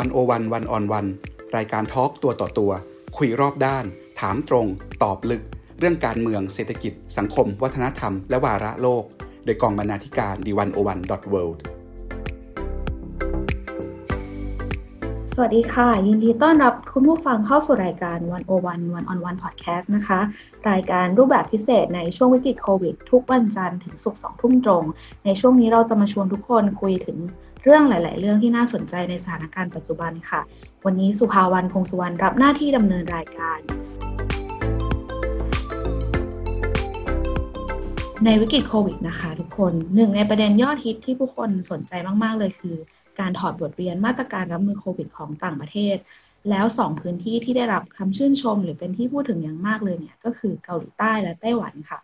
วันโอวันวันออนวันรายการทอล์กตัวต่อตัว คุยรอบด้าน ถามตรง ตอบลึก เรื่องการเมืองเศรษฐกิจ สังคม วัฒนธรรม และวาระโลก โดยกองบรรณาธิการดีวันโอวันดอทเวิสวัสดีค่ะ ยินดีต้อนรับคุณผู้ฟังเข้าสู่รายการ One o One One on One Podcast นะคะ รายการรูปแบบพิเศษในช่วงวิกฤตโควิด ทุกวันจันทร์ถึงศุกร์สองทุ่มตรง ในช่วงนี้เราจะมาชวนทุกคนคุยถึง เรื่องหลาย ๆ เรื่องที่น่าสนใจในสถานการณ์ปัจจุบันค่ะ วันนี้สุภาวันพงสุวรรณรับหน้าที่ดำเนินรายการ ในวิกฤตโควิดนะคะ ทุกคนหนึ่งในประเด็นยอดฮิตที่ผู้คนสนใจมาก ๆ เลยคือ การถอดบทเรียนมาตรการรับมือโควิดของต่างประเทศ แล้วสองพื้นที่ที่ได้รับคำชื่นชม หรือเป็นที่พูดถึงอย่างมากเลยเนี่ยก็คือเกาหลีใต้และไต้หวันค่ะ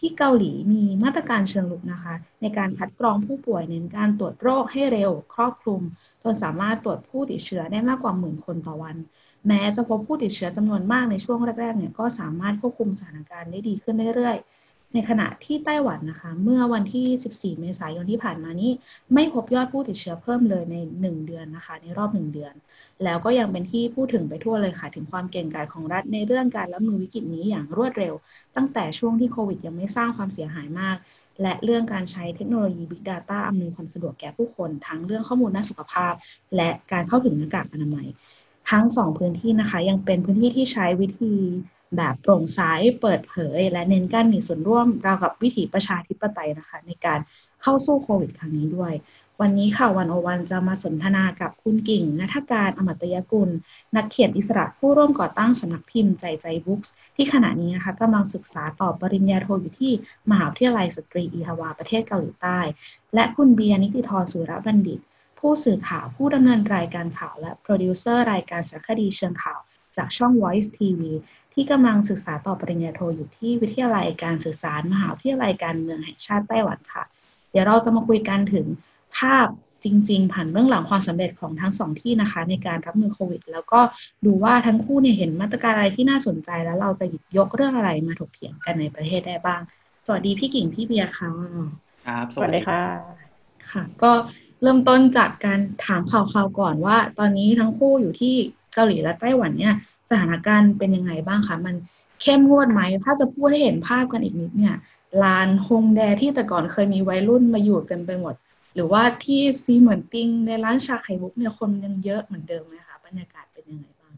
ที่เกาหลีมีมาตรการเชิงลุกนะคะ ในการคัดกรองผู้ป่วยเน้นการตรวจโรคให้เร็วครอบคลุมจนสามารถตรวจผู้ติดเชื้อได้มากกว่าหมื่นคนต่อวัน แม้จะพบผู้ติดเชื้อจำนวนมากในช่วงแรกๆเนี่ยก็สามารถควบคุมสถานการณ์ได้ดีขึ้นเรื่อยๆ ในขณะที่ไต้หวันนะคะ เมื่อวันที่ 14 เมษายนที่ผ่านมานี้ ไม่พบยอดผู้ติดเชื้อเพิ่มเลยใน 1 เดือนนะคะ ในรอบ 1 เดือน แล้วก็ยังเป็นที่พูดถึงไปทั่วเลยค่ะ ถึงความเก่งกาจของรัฐในเรื่องการรับมือวิกฤตนี้อย่างรวดเร็ว ตั้งแต่ช่วงที่โควิดยังไม่สร้างความเสียหายมาก และเรื่องการใช้เทคโนโลยี Big Data อำนวยความสะดวกแก่ผู้คนทั้งเรื่องข้อมูลด้านสุขภาพ และการเข้าถึงหน้ากากอนามัย ทั้งสองพื้นที่นะคะ ยังเป็นพื้นที่ที่ใช้วิธี แบบโปร่งใสเปิดเผย และเน้นการมีส่วนร่วมราวกับวิถีประชาธิปไตยนะคะ ในการเข้าสู้โควิดครั้งนี้ด้วย วันนี้ค่ะวันโอวันจะมาสนทนากับคุณกิ่งนัทการอมตยกุล นักเขียนอิสระผู้ร่วมก่อตั้งสำนักพิมพ์ใจใจบุ๊กส์ที่ขณะนี้นะคะกำลังศึกษาต่อปริญญาโทอยู่ที่มหาวิทยาลัยสตรีอีฮวาประเทศเกาหลีใต้ และคุณเบียนิติธรสุรบัณฑิตย์ ผู้สื่อข่าวผู้ดำเนินรายการข่าวและโปรดิวเซอร์รายการสารคดีเชิงข่าวจากช่อง Voice TV ที่กำลังศึกษาต่อปริญญาโทอยู่ที่วิทยาลัยการสื่อสาร มหาวิทยาลัยการเมืองแห่งชาติไต้หวันค่ะ เดี๋ยวเราจะมาคุยกันถึงภาพจริง ๆ ผ่านเบื้องหลังความสำเร็จของทั้งสองที่นะคะ ในการรับมือโควิด แล้วก็ดูว่าทั้งคู่เนี่ยเห็นมาตรการอะไรที่น่าสนใจแล้วเราจะหยิบยกเรื่องอะไรมาถกเถียงกันในประเทศได้บ้าง สวัสดีพี่กิ่งพี่เบียร์ค่ะครับสวัสดีค่ะ ค่ะ ก็เริ่มต้นจากการถามข่าวๆก่อนว่า ตอนนี้ทั้งคู่อยู่ที่เกาหลีและไต้หวันเนี่ย สถานการณ์เป็นยังไงบ้างคะมันเข้มงวดไหม ถ้าจะพูดให้เห็นภาพกันอีกนิดเนี่ยลานฮงแดที่แต่ก่อนเคยมีวัยรุ่นมาอยู่เต็มไปหมด หรือว่าที่ซีเหมือนติงในร้านชาไข่มุกเนี่ยคนยังเยอะเหมือนเดิมไหมคะบรรยากาศเป็นยังไงบ้าง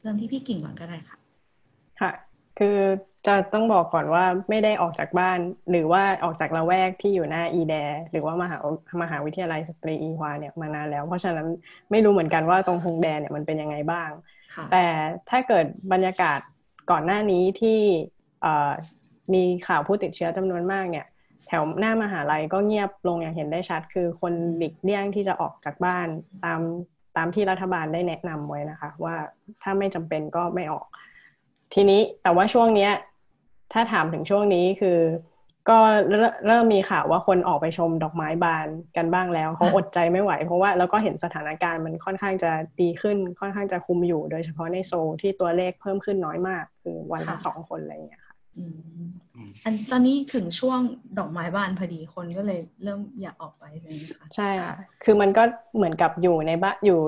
เริ่มที่พี่กิ่งก่อนก็ได้ค่ะ ค่ะ คือจะต้องบอกก่อนว่าไม่ได้ออกจากบ้าน หรือว่าออกจากละแวกที่อยู่หน้าอีแด หรือว่ามหามหาวิทยาลัยสตรีอีฮวาเนี่ยมานานแล้ว เพราะฉะนั้นไม่รู้เหมือนกันว่าตรงฮงแดเนี่ยมันเป็นยังไงบ้าง แต่ถ้าเกิดบรรยากาศก่อนหน้านี้ที่มีข่าวผู้ติดเชื้อจำนวนมากเนี่ย แถวหน้ามหาลัยก็เงียบลงอย่างเห็นได้ชัด คือคนหลีกเลี่ยงที่จะออกจากบ้านตามตามที่รัฐบาลได้แนะนำไว้นะคะ ว่าถ้าไม่จำเป็นก็ไม่ออก ทีนี้แต่ว่าช่วงเนี้ยถ้าถามถึงช่วงนี้คือ ก็เริ่มมีข่าวว่าคนออกไปชมดอกไม้บานกันบ้างแล้วเขาอดใจไม่ไหว เพราะว่าแล้วก็เห็นสถานการณ์มันค่อนข้างจะดีขึ้นค่อนข้างจะคุมอยู่ โดยเฉพาะในโซที่ตัวเลขเพิ่มขึ้นน้อยมาก คือวันละสองคนอะไรอย่างเงี้ยค่ะอันตอนนี้ถึงช่วงดอกไม้บานพอดีคนก็เลยเริ่มอยากออกไปเลยค่ะใช่ค่ะคือมันก็เหมือนกับอยู่ในบ้านอยู่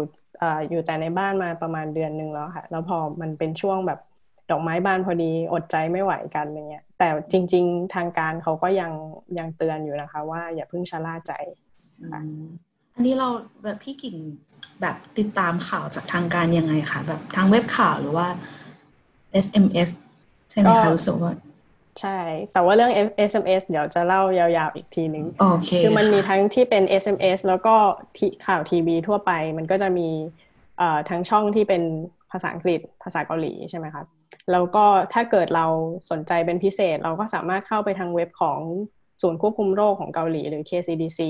อ่าอยู่แต่ในบ้านมาประมาณเดือนหนึ่งแล้วค่ะ แล้วพอมันเป็นช่วงแบบดอกไม้บานพอดีอดใจไม่ไหวกันอะไรเงี้ย แต่จริง ๆ ทางการเขาก็ยังยังเตือนอยู่นะคะ ว่าอย่าเพิ่งชะล่าใจอันนี้เราแบบพี่กิ่งแบบติดตามข่าวจากทางการยังไงคะแบบทางเว็บข่าวหรือว่า SMS ใช่ไหมคะรู้สึกว่าใช่ แต่ว่าเรื่อง SMS เดี๋ยวจะเล่ายาวๆอีกทีนึงโอเคคือมันมีทั้งที่เป็น SMS แล้วก็ข่าวทีวีทั่วไป มันก็จะมีทั้งช่องที่เป็นภาษาอังกฤษภาษาเกาหลีใช่ไหมคะ แล้วก็ถ้าเกิดเราสนใจเป็นพิเศษ เราก็สามารถเข้าไปทางเว็บของศูนย์ควบคุมโรคของเกาหลี หรือ KCDC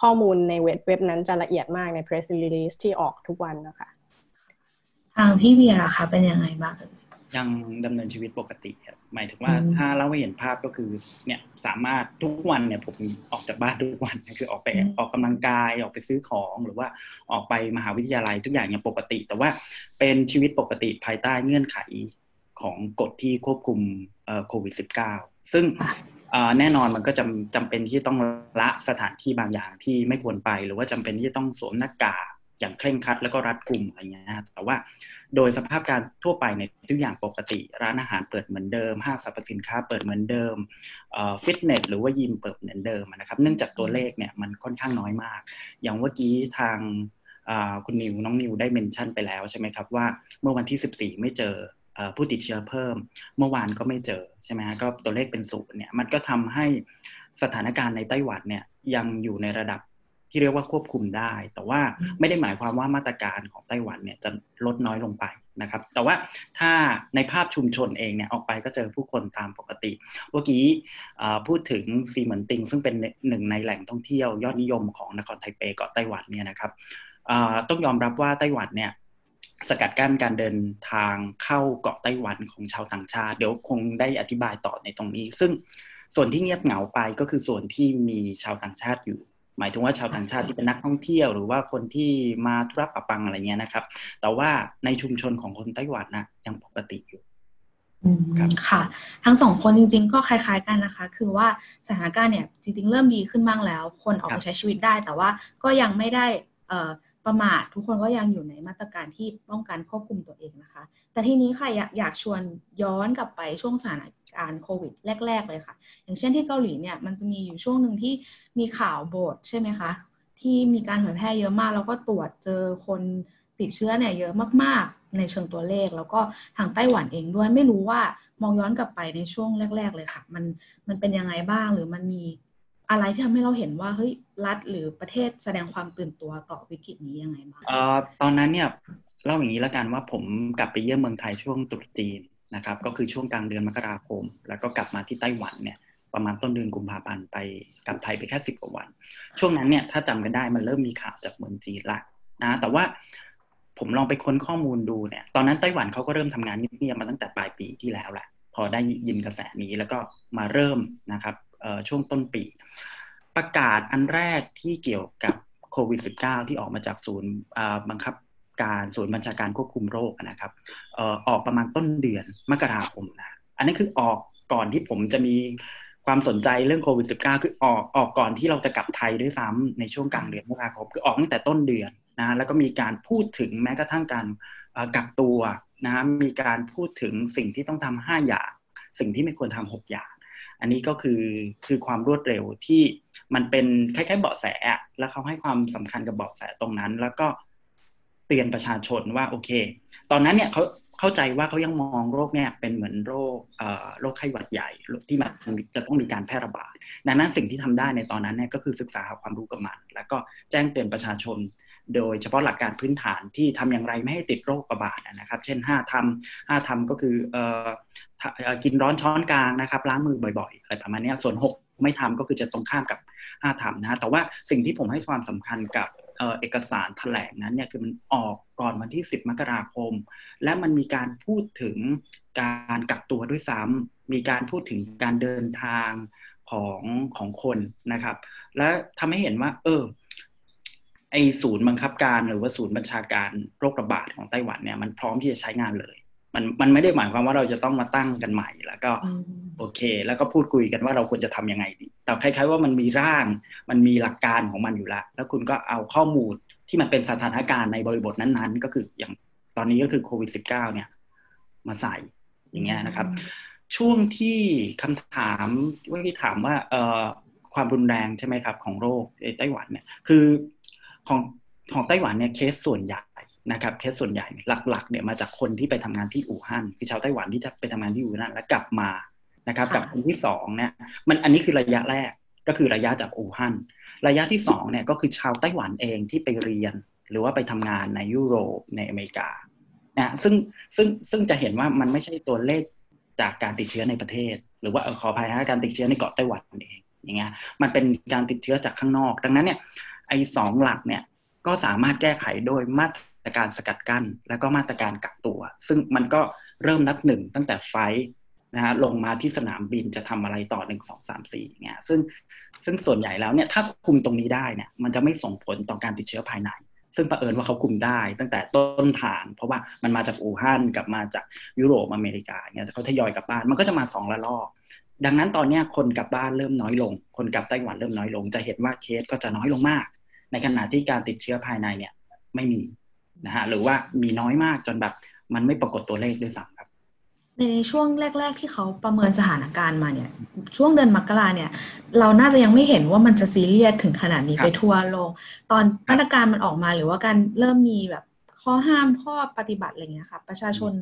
ข้อมูลในเว็บเว็บนั้นจะละเอียดมากใน press release ที่ออกทุกวันนะคะ ทางพี่เบียร์ค่ะเป็นยังไงบ้างยังดำเนินชีวิตปกติครับหมายถึงว่าถ้าเราไม่เห็นภาพก็คือเนี่ยสามารถทุกวันเนี่ยผมออกจากบ้านทุกวันคือออกไปออกกำลังกายออกไปซื้อของหรือว่าออกไปมหาวิทยาลัยทุกอย่างยังปกติ แต่ว่าเป็นชีวิตปกติภายใต้เงื่อนไข ของกฎที่ควบคุมโควิด -19 ซึ่งแน่นอนมันก็จำจำเป็นที่ต้องละสถานที่บางอย่างที่ไม่ควรไป หรือว่าจำเป็นที่ต้องสวมหน้ากากอย่างเคร่งครัดแล้วก็รัดกลุ่มอะไรเงี้ยแต่ว่าโดยสภาพการทั่วไปในทุกอย่างปกติ ร้านอาหารเปิดเหมือนเดิม ห้างสรรพสินค้าเปิดเหมือนเดิมฟิตเนสหรือว่ายิมเปิดเหมือนเดิมนะครับ เนื่องจากตัวเลขเนี่ยมันค่อนข้างน้อยมาก อย่างเมื่อกี้ทางคุณนิวน้องนิวได้เมนชั่นไปแล้วใช่ไหมครับว่าเมื่อวันที่ 14 ไม่เจอ ผู้ติดเชื้อเพิ่ม เมื่อวานก็ไม่เจอใช่ไหมฮะก็ตัวเลขเป็นศูนย์เนี่ยมันก็ทำให้สถานการณ์ในไต้หวันเนี่ยยังอยู่ในระดับที่เรียกว่าควบคุมได้ แต่ว่าไม่ได้หมายความว่ามาตรการของไต้หวันเนี่ยจะลดน้อยลงไปนะครับ แต่ว่าถ้าในภาพชุมชนเองเนี่ยออกไปก็เจอผู้คนตามปกติเมื่อกี้พูดถึงซีเหมือนติง ซึ่งเป็นหนึ่งในแหล่งท่องเที่ยวยอดนิยมของนครไทเปเกาะไต้หวันเนี่ยนะครับต้องยอมรับว่าไต้หวันเนี่ย สกัดกั้นการเดินทางเข้าเกาะไต้หวันของชาวต่างชาติ เดี๋ยวคงได้อธิบายต่อในตรงนี้ ซึ่งส่วนที่เงียบเหงาไปก็คือส่วนที่มีชาวต่างชาติอยู่ หมายถึงว่าชาวต่างชาติที่เป็นนักท่องเที่ยว หรือว่าคนที่มาธุระปะปังอะไรเงี้ยนะครับ แต่ว่าในชุมชนของคนไต้หวันนะยังปกติอยู่ค่ะ ทั้งสองคนจริง ๆ ก็คล้าย ๆ กันนะคะ คือว่าสถานการณ์เนี่ยจริงๆ เริ่มดีขึ้นบ้างแล้ว คนออกไปใช้ชีวิตได้ แต่ว่าก็ยังไม่ได้ ประมาททุกคนก็ยังอยู่ในมาตรการที่ป้องกันควบคุมตัวเองนะคะ แต่ทีนี้ค่ะอยากอยากชวนย้อนกลับไปช่วงสถานการณ์โควิดแรก ๆ เลยค่ะ อย่างเช่นที่เกาหลีเนี่ยมันจะมีอยู่ช่วงหนึ่งที่มีข่าวโบสใช่ไหมคะ ที่มีการเผยแพร่เยอะมากแล้วก็ตรวจเจอคนติดเชื้อเนี่ยเยอะมากๆ ในเชิงตัวเลข แล้วก็ทางไต้หวันเองด้วยไม่รู้ว่ามองย้อนกลับไปในช่วงแรก ๆ เลยค่ะ มันมันเป็นยังไงบ้างหรือมันมี อะไรที่ทำให้เราเห็นว่าเฮ้ยรัฐหรือประเทศแสดงความตื่นตัวต่อวิกฤตนี้ยังไงบ้างออตอนนั้นเนี่ยเล่าอย่างนี้แล้วกันว่าผมกลับไปเยี่ยมเมืองไทยช่วงตรุษจีนนะครับ ก็คือช่วงกลางเดือนมกราคม แล้วก็กลับมาที่ไต้หวันเนี่ยประมาณต้นเดือนกุมภาพันธ์ไปกลับไทยไปแค่สิบกว่าวัน ช่วงนั้นเนี่ยถ้าจำกันได้มันเริ่มมีข่าวจากเมืองจีนละนะแต่ว่าผมลองไปค้นข้อมูลดูเนี่ยตอนนั้นไต้หวันเขาก็เริ่มทำงานเงียบๆมาตั้งแต่ปลายปีที่แล้วแหละพอได้ยินกระแสนี้แล้วก็มาเริ่มนะครับ ช่วงต้นปี ประกาศอันแรกที่เกี่ยวกับโควิด -19 ที่ออกมาจากศูนย์บังคับการศูนย์บัญชาการควบคุมโรคนะครับออกประมาณต้นเดือนมกราคมนะอันนี้คือออกก่อนที่ผมจะมีความสนใจเรื่องโควิด -19 คือออกออกก่อนที่เราจะกลับไทยด้วยซ้ำในช่วงกลางเดือนมกราคมคือออกตั้งแต่ต้นเดือนนะแล้วก็มีการพูดถึงแม้กระทั่งการกักตัวนะมีการพูดถึงสิ่งที่ต้องทำห้าอย่าง สิ่งที่ไม่ควรทำหกอย่าง อันนี้ก็คือคือความรวดเร็วที่มันเป็นคล้ายๆเบาะแสแล้วเขาให้ความสำคัญกับเบาะแสตรงนั้น แล้วก็เตือนประชาชนว่าโอเค ตอนนั้นเนี่ยเขาเข้าใจว่าเขายังมองโรคเนี่ยเป็นเหมือนโรคโรคไข้หวัดใหญ่ที่มันจะต้องมีการแพร่ระบาดดังนั้นสิ่งที่ทำได้ในตอนนั้นเนี่ยก็คือศึกษาหาความรู้กับมันแล้วก็แจ้งเตือนประชาชน โดยเฉพาะหลักการพื้นฐานที่ทำอย่างไรไม่ให้ติดโรคระบาดนะครับ เช่น 5ทำ5ทำก็คือกินร้อนช้อนกลางนะครับ ล้างมือบ่อยๆอะไรประมาณนี้ส่วน 6 ไม่ทำก็คือจะตรงข้ามกับ 5ทำนะแต่ว่าสิ่งที่ผมให้ความสำคัญกับเอกสารแถลงนั้นเนี่ยคือมันออกก่อนวันที่ 10 มกราคม และมันมีการพูดถึงการกักตัวด้วยซ้ำมีการพูดถึงการเดินทางของของคนนะครับ และทำให้เห็นว่า เออ ไอศูนย์บังคับการหรือว่าศูนย์บัญชาการโรคระบาดของไต้หวันเนี่ยมันพร้อมที่จะใช้งานเลย มันมันไม่ได้หมายความว่าเราจะต้องมาตั้งกันใหม่ แล้วก็โอเค แล้วก็พูดคุยกันว่าเราควรจะทํำยังไงดีแต่คล้าย ๆ ว่ามันมีร่าง มันมีหลักการของมันอยู่แล้ว แล้วคุณก็เอาข้อมูลที่มันเป็นสถานการณ์ในบริบทนั้นๆ ก็คืออย่างตอนนี้ก็คือโควิด -19 เนี่ย มาใส่อย่างเงี้ยนะครับ ช่วงที่คำถามว่าที่ถามว่าเอ่อความรุนแรงใช่ไหมครับ ของโรคในไต้หวันเนี่ย คือ ของของไต้หวันเนี่ยเคสส่วนใหญ่นะครับแค่ส่วนใหญ่หลักๆเนี่ยมาจากคนที่ไปทำงานที่อู่ฮั่นคือชาวไต้หวันที่ไปทำงานที่อู่ฮั่นแล้วกลับมานะครับกับคนที่สองเนี่ยมันอันนี้คือระยะแรกก็คือระยะจากอู่ฮั่นระยะที่สองเนี่ยก็คือชาวไต้หวันเองที่ไปเรียน หรือว่าไปทำงานในยุโรปในอเมริกานะซึ่งซึ่งซึ่งจะเห็นว่ามันไม่ใช่ตัวเลขจากการติดเชื้อในประเทศ หรือว่าขออภัยนะการติดเชื้อในเกาะไต้หวันเองอย่างเงี้ยมันเป็นการติดเชื้อจากข้างนอก ดังนั้นเนี่ย ไอ้สองหลักเนี่ยก็สามารถแก้ไขโดยมาตรการสกัดกั้น แล้วก็มาตรการกักตัว ซึ่งมันก็เริ่มนับหนึ่งตั้งแต่ไฟนะฮะลงมาที่สนามบินจะทำอะไรต่อหนึ่งสองสามสี่เงี้ยซึ่งซึ่งส่วนใหญ่แล้วเนี่ยถ้าคุมตรงนี้ได้เนี่ยมันจะไม่ส่งผลต่อการติดเชื้อภายใน ซึ่งประเอิญว่าเขาคุมได้ตั้งแต่ต้นทาง เพราะว่ามันมาจากอู่ฮั่นกับมาจากยุโรปอเมริกาเนี่ยเขาทยอยกลับบ้านมันก็จะมาสองระลอกดังนั้นตอนนี้คนกลับบ้านเริ่มน้อยลง คนกลับไต้หวันเริ่มน้อยลง จะเห็นว่าเคสก็จะน้อยลงมาก ในขณะที่การติดเชื้อภายในเนี่ยไม่มีนะฮะหรือว่ามีน้อยมากจนแบบมันไม่ปรากฏตัวเลขด้วยซ้ำครับในช่วงแรก ๆ ที่เขาประเมินสถานการณ์มาเนี่ย ช่วงเดือนมกราเนี่ย เราน่าจะยังไม่เห็นว่ามันจะซีเรียสถึงขนาดนี้ไปทั่วโลก ตอนมาตรการมันออกมาหรือว่าการเริ่มมีแบบข้อห้ามข้อปฏิบัติอะไรเงี้ยค่ะประชาชน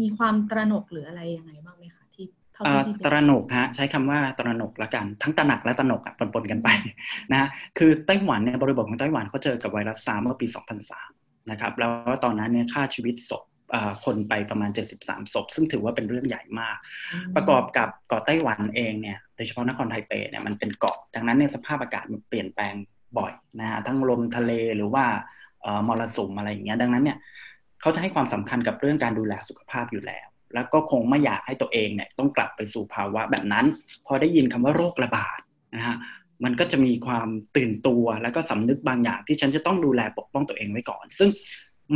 มีความตระหนกหรืออะไรยังไงบ้างไหมคะที่ ตระหนกฮะใช้คำว่าตระหนกละกัน ทั้งตระหนักและตระหนกอะปนๆกันไปนะคือไต้หวันเนี่ยบริบทของไต้หวันเขาเจอกับไวรัสซาร์เมื่อปี 2003 นะครับแล้วตอนนั้นเนี่ยค่าชีวิตศพคนไปประมาณ 73 ศพ ซึ่งถือว่าเป็นเรื่องใหญ่มาก ประกอบกับเกาะไต้หวันเองเนี่ยโดยเฉพาะนครไทเปเนี่ยมันเป็นเกาะดังนั้นเนี่ยสภาพอากาศมันเปลี่ยนแปลงบ่อยนะฮะทั้งลมทะเลหรือว่ามรสุมอะไรอย่างเงี้ยดังนั้นเนี่ยเขาจะให้ความสำคัญกับเรื่องการดูแลสุขภาพอยู่แล้ว แล้วก็คงไม่อยากให้ตัวเองเนี่ยต้องกลับไปสู่ภาวะแบบนั้น พอได้ยินคำว่าโรคระบาดนะฮะมันก็จะมีความตื่นตัวแล้วก็สำนึกบางอย่างที่ฉันจะต้องดูแลปกป้องตัวเองไว้ก่อน ซึ่ง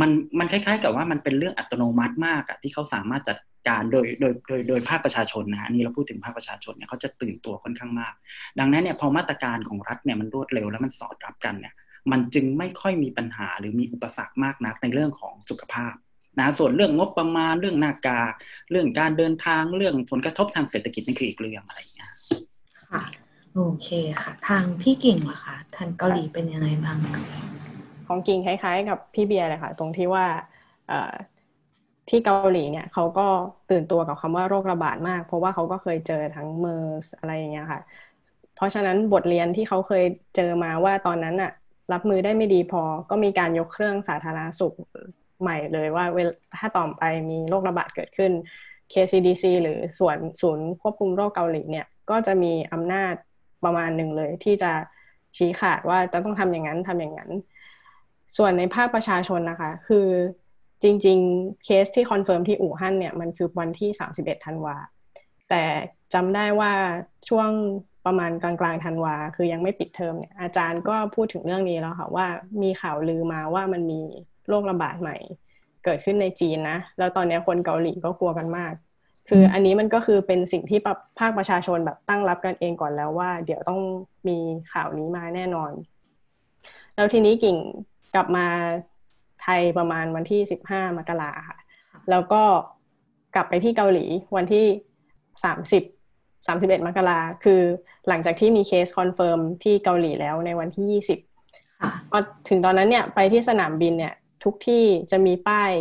มันมันคล้าย ๆ กับว่ามันเป็นเรื่องอัตโนมัติมากอะที่เขาสามารถจัดการโดยโดยโดยโดยภาคประชาชนนะฮะนี่เราพูดถึงภาคประชาชนเนี่ยเขาจะตื่นตัวค่อนข้างมาก ดังนั้นเนี่ยพอมาตรการของรัฐเนี่ยมันรวดเร็วแล้วมันสอดรับกันเนี่ยมันจึงไม่ค่อยมีปัญหาหรือมีอุปสรรคมากนักในเรื่องของสุขภาพ นะส่วนเรื่องงบประมาณเรื่องหน้ากากเรื่องการเดินทางเรื่องผลกระทบทางเศรษฐกิจนี่คืออีกเรื่องอะไรอย่างเงี้ยค่ะโอเคค่ะ ทางพี่กิ่งล่ะคะทางเกาหลีเป็นยังไงบ้างของกิ่งคล้าย ๆ กับพี่เบียร์เลยค่ะ ตรงที่ว่าที่เกาหลีเนี่ยเขาก็ตื่นตัวกับคำว่าโรคระบาดมาก เพราะว่าเขาก็เคยเจอทั้งเมอร์สอะไรอย่างเงี้ยค่ะ เพราะฉะนั้นบทเรียนที่เขาเคยเจอมาว่าตอนนั้นอะรับมือได้ไม่ดีพอ ก็มีการยกเครื่องสาธารณสุข ใหม่เลยว่าถ้าต่อไปมีโรคระบาดเกิดขึ้น KCDC หรือส่วนศูนย์ควบคุมโรคเกาหลีเนี่ย ก็จะมีอำนาจประมาณหนึ่งเลย ที่จะชี้ขาดว่าจะต้องทำอย่างนั้นทำอย่างนั้น ส่วนในภาคประชาชนนะคะ คือจริง ๆ เคสที่ confirm ที่อู่ฮั่นเนี่ยมันคือวันที่ 31ธันวา แต่จำได้ว่าช่วงประมาณกลางๆธันวา คือยังไม่ปิดเทอมเนี่ยอาจารย์ก็พูดถึงเรื่องนี้แล้วค่ะว่ามีข่าวลือมาว่ามันมี โรคระบาดใหม่ เกิดขึ้นในจีนนะ แล้วตอนนี้คนเกาหลีก็กลัวกันมาก คืออันนี้มันก็คือเป็นสิ่งที่ภาคประชาชนแบบตั้งรับกันเองก่อนแล้วว่า เดี๋ยวต้องมีข่าวนี้มาแน่นอน แล้วทีนี้กิ่งกลับมาไทยประมาณวันที่สิบห้ามกราค่ะ แล้วก็กลับไปที่เกาหลีวันที่สามสิบสามสิบเอ็ดมกราคือหลังจากที่มี case confirm ที่เกาหลีแล้วในวันที่ยี่สิบพอถึงตอนนั้นเนี่ยไปที่สนามบินเนี่ย ทุกที่จะมีป้าย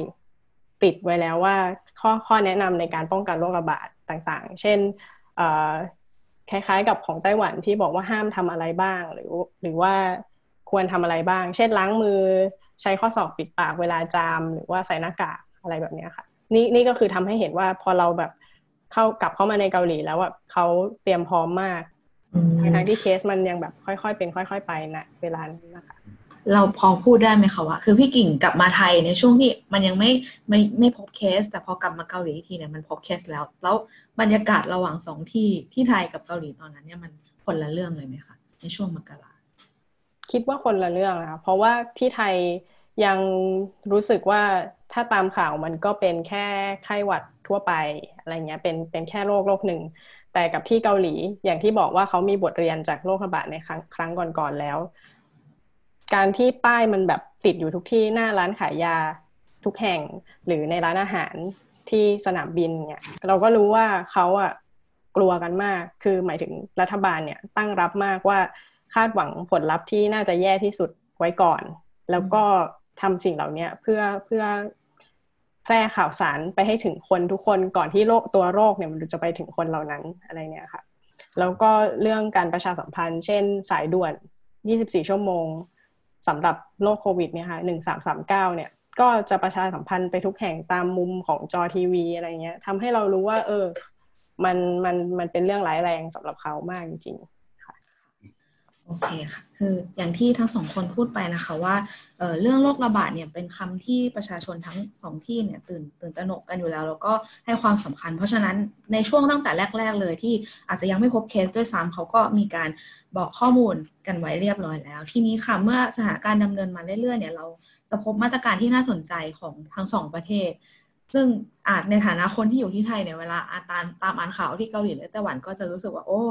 ติดไว้แล้วว่าข้อข้อแนะนำในการป้องกันโรคระบาดต่างๆ เช่นคล้ายๆ กับของไต้หวันที่บอกว่าห้ามทำอะไรบ้าง หรือหรือว่าควรทำอะไรบ้าง เช่นล้างมือใช้ข้อศอกปิดปากเวลาจาม หรือว่าใส่หน้ากากอะไรแบบนี้ค่ะ นี่นี่ก็คือทำให้เห็นว่าพอเราแบบเข้ากลับเข้ามาในเกาหลีแล้วแบบเขาเตรียมพร้อมมากทั้งที่เคสมันยังแบบค่อยๆเป็นค่อย ๆ ไปนะเวลานั้นนะคะ เราพอพูดได้ไหมคะว่าคือพี่กิ่งกลับมาไทยในช่วงที่มันยังไม่ไม่ไม่พบเคส แต่พอกลับมาเกาหลีทีเนี่ยมันพบเคสแล้ว แล้วบรรยากาศระหว่างสองที่ที่ไทยกับเกาหลีตอนนั้นเนี่ยมันคนละเรื่องเลยไหมคะในช่วงมกราคิดว่าคนละเรื่องนะเพราะว่าที่ไทยยังรู้สึกว่าถ้าตามข่าวมันก็เป็นแค่ไข้หวัดทั่วไปอะไรเงี้ยเป็นเป็นแค่โรคโรคหนึ่ง แต่กับที่เกาหลีอย่างที่บอกว่าเขามีบทเรียนจากโรคระบาดในครั้งครั้งก่อนๆแล้ว การที่ป้ายมันแบบติดอยู่ทุกที่หน้าร้านขายยาทุกแห่งหรือในร้านอาหารที่สนามบินเนี่ย เราก็รู้ว่าเขาอะกลัวกันมาก คือหมายถึงรัฐบาลเนี่ยตั้งรับมากว่าคาดหวังผลลัพธ์ที่น่าจะแย่ที่สุดไว้ก่อน แล้วก็ทำสิ่งเหล่านี้เพื่อเพื่อแพร่ข่าวสารไปให้ถึงคนทุกคนก่อนที่โรคตัวโรคเนี่ยมันจะไปถึงคนเหล่านั้นอะไรเนี่ยค่ะ แล้วก็เรื่องการประชาสัมพันธ์ เช่นสายด่วน 24 ชั่วโมง สำหรับโรคโควิดเนี่ยค่ะหนึ่งสามสามเก้าเนี่ยก็จะประชาสัมพันธ์ไปทุกแห่งตามมุมของจอทีวีอะไรเงี้ยทำให้เรารู้ว่า เออ มันมันมันเป็นเรื่องร้ายแรงสำหรับเขามากจริง โอเคค่ะคืออย่างที่ทั้งสองคนพูดไปนะคะว่าเเรื่องโรคระบาดเนี่ยเป็นคำที่ประชาชนทั้งสองที่เนี่ยตื่นตื่นตระหนกกันอยู่แล้ว แล้วก็ให้ความสำคัญ เพราะฉะนั้นในช่วงตั้งแต่แรก ๆ เลยที่อาจจะยังไม่พบเคสด้วยซ้ำเขาก็มีการบอกข้อมูลกันไว้เรียบร้อยแล้ว ทีนี้ค่ะเมื่อสถานการณ์ดำเนินมาเรื่อยๆเนี่ยเราจะพบมาตรการที่น่าสนใจของทั้งสองประเทศซึ่งอาจในฐานะคนที่อยู่ที่ไทยเนี่ยเวลาอาตามตามอ่านข่าวที่เกาหลีและไต้หวันก็จะรู้สึกว่าโอ้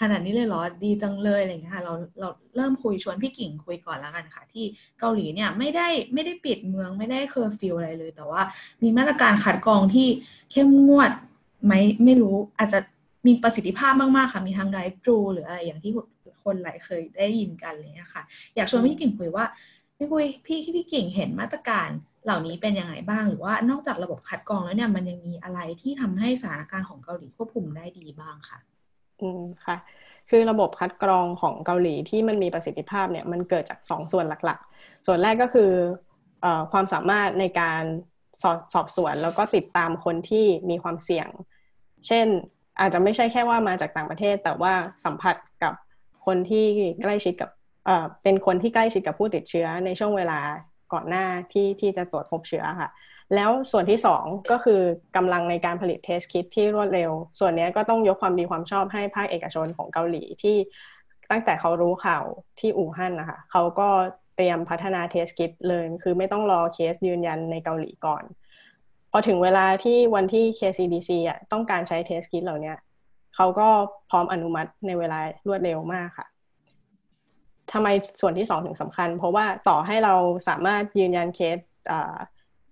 ขนาดนี้เลยเหรอดีจังเลยอะไรเงี้ยค่ะเราเราเริ่มคุยชวนพี่กิ่งคุยก่อนแล้วกันค่ะ ที่เกาหลีเนี่ยไม่ได้ไม่ได้ปิดเมืองไม่ได้เคอร์ฟิวอะไรเลย แต่ว่ามีมาตรการคัดกรองที่เข้มงวดไหมไม่รู้อาจจะมีประสิทธิภาพมาก ๆ ค่ะ มีทางไดฟ์ทรูหรืออะไรอย่างที่คนหลายเคยได้ยินกันเลยค่ะอยากชวนพี่กิ่งคุยว่าพี่คุยพี่พี่กิ่งเห็นมาตรการเหล่านี้เป็นยังไงบ้าง หรือว่านอกจากระบบคัดกรองแล้วเนี่ยมันยังมีอะไรที่ทำให้สถานการณ์ของเกาหลีควบคุมได้ดีบ้างค่ะ อืมค่ะ คือระบบคัดกรองของเกาหลีที่มันมีประสิทธิภาพเนี่ยมันเกิดจากสองส่วนหลักๆ ส่วนแรกก็คืออความสามารถในการสอบสอบสวนแล้วก็ติดตามคนที่มีความเสี่ยง เช่นอาจจะไม่ใช่แค่ว่ามาจากต่างประเทศ แต่ว่าสัมผัสกับคนที่ใกล้ชิดกับเป็นคนที่ใกล้ชิดกับผู้ติดเชื้อในช่วงเวลาก่อนหน้าที่ที่จะตรวจพบเชื้อค่ะ แล้วส่วนที่สองก็คือกำลังในการผลิต test kit ที่รวดเร็ว ส่วนนี้ก็ต้องยกความดีความชอบให้ภาคเอกชนของเกาหลีที่ตั้งแต่เขารู้ข่าวที่อู่ฮั่นนะคะเขาก็เตรียมพัฒนา test kit เลย คือไม่ต้องรอเคสยืนยันในเกาหลีก่อน พอถึงเวลาที่วันที่ KCDC อะต้องการใช้ test kit เหล่านี้เขาก็พร้อมอนุมัติในเวลารวดเร็วมากค่ะทำไมส่วนที่สองถึงสำคัญ เพราะว่าต่อให้เราสามารถยืนยันเคส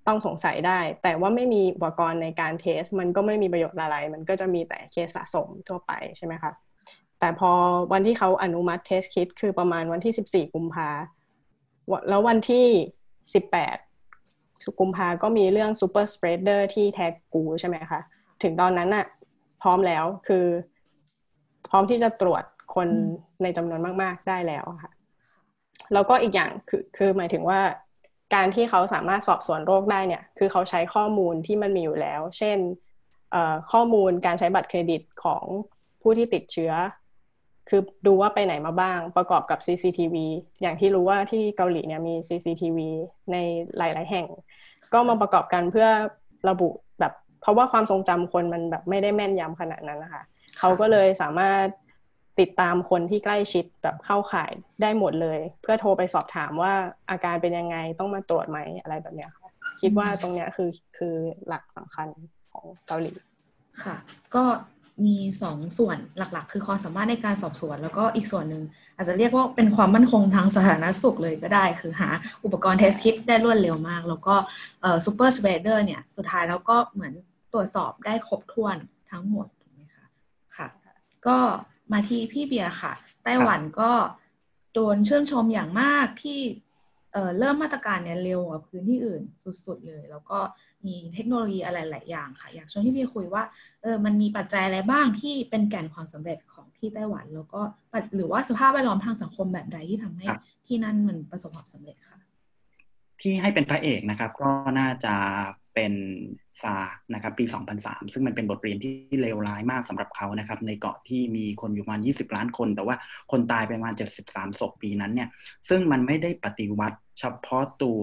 ต้องสงสัยได้ แต่ว่าไม่มีอุปกรณ์ในการ test มันก็ไม่มีประโยชน์อะไร มันก็จะมีแต่เคสสะสมทั่วไปใช่ไหมคะแต่พอวันที่เขาอนุมัติ test kit คือประมาณวันที่ 14 กุมภาแล้ววันที่ 18 กุมภาก็มีเรื่อง super spreader ที่แทกูใช่ไหมคะ ถึงตอนนั้นน่ะพร้อมแล้วคือ พร้อมที่จะตรวจคนในจำนวนมาก ๆ ได้แล้วค่ะ แล้วก็อีกอย่างคือคือหมายถึงว่า การที่เขาสามารถสอบสวนโรคได้เนี่ย คือเขาใช้ข้อมูลที่มันมีอยู่แล้ว เช่นข้อมูลการใช้บัตรเครดิตของผู้ที่ติดเชื้อ คือดูว่าไปไหนมาบ้าง ประกอบกับ CCTV อย่างที่รู้ว่าที่เกาหลีเนี่ยมี CCTV ในหลาย ๆ แห่ง ก็มาประกอบกันเพื่อระบุแบบ เพราะว่าความทรงจำคนมันแบบไม่ได้แม่นยำขนาดนั้นนะคะ เขาก็เลยสามารถ ติดตามคนที่ใกล้ชิดแบบเข้าข่ายได้หมดเลย เพื่อโทรไปสอบถามว่าอาการเป็นยังไงต้องมาตรวจไหมอะไรแบบเนี้ยค่ะคิดว่าตรงเนี้ยคือคือหลักสำคัญของเกาหลีค่ะ ก็มีสองส่วนหลักๆ คือความสามารถในการสอบสวน แล้วก็อีกส่วนหนึ่งอาจจะเรียกว่าเป็นความมั่นคงทางสาธารณสุขเลยก็ได้ คือหาอุปกรณ์ test kit ได้รวดเร็วมาก แล้วก็ super spreader เนี่ยสุดท้ายแล้วก็เหมือนตรวจสอบได้ครบถ้วนทั้งหมดถูกไหมคะค่ะ ก็ มาที่พี่เบียร์ค่ะ ไต้หวันก็โดนชื่นชมอย่างมากที่เเริ่มมาตรการเนี่ยเร็วกว่าพื้นที่อื่นสุดๆเลย แล้วก็มีเทคโนโลยีอะไรหลายอย่างค่ะ อยากชวนพี่เบียร์คุยว่าเออมันมีปัจจัยอะไรบ้างที่เป็นแก่นความสำเร็จของที่ไต้หวัน แล้วก็หรือว่าสภาพแวดล้อมทางสังคมแบบใดที่ทำให้ที่นั่นมันประสบความสำเร็จค่ะ ที่ให้เป็นพระเอกนะครับ ก็น่าจะเป็น ซานะครับปี 2003 ซึ่งมันเป็นบทเรียนที่เลวร้ายมากสำหรับเขานะครับในเกาะที่มีคนอยู่ประมาณ 20 ล้านคน แต่ว่าคนตายไปประมาณ 73 ศพปีนั้นเนี่ยซึ่งมันไม่ได้ปฏิวัติเฉพาะตัว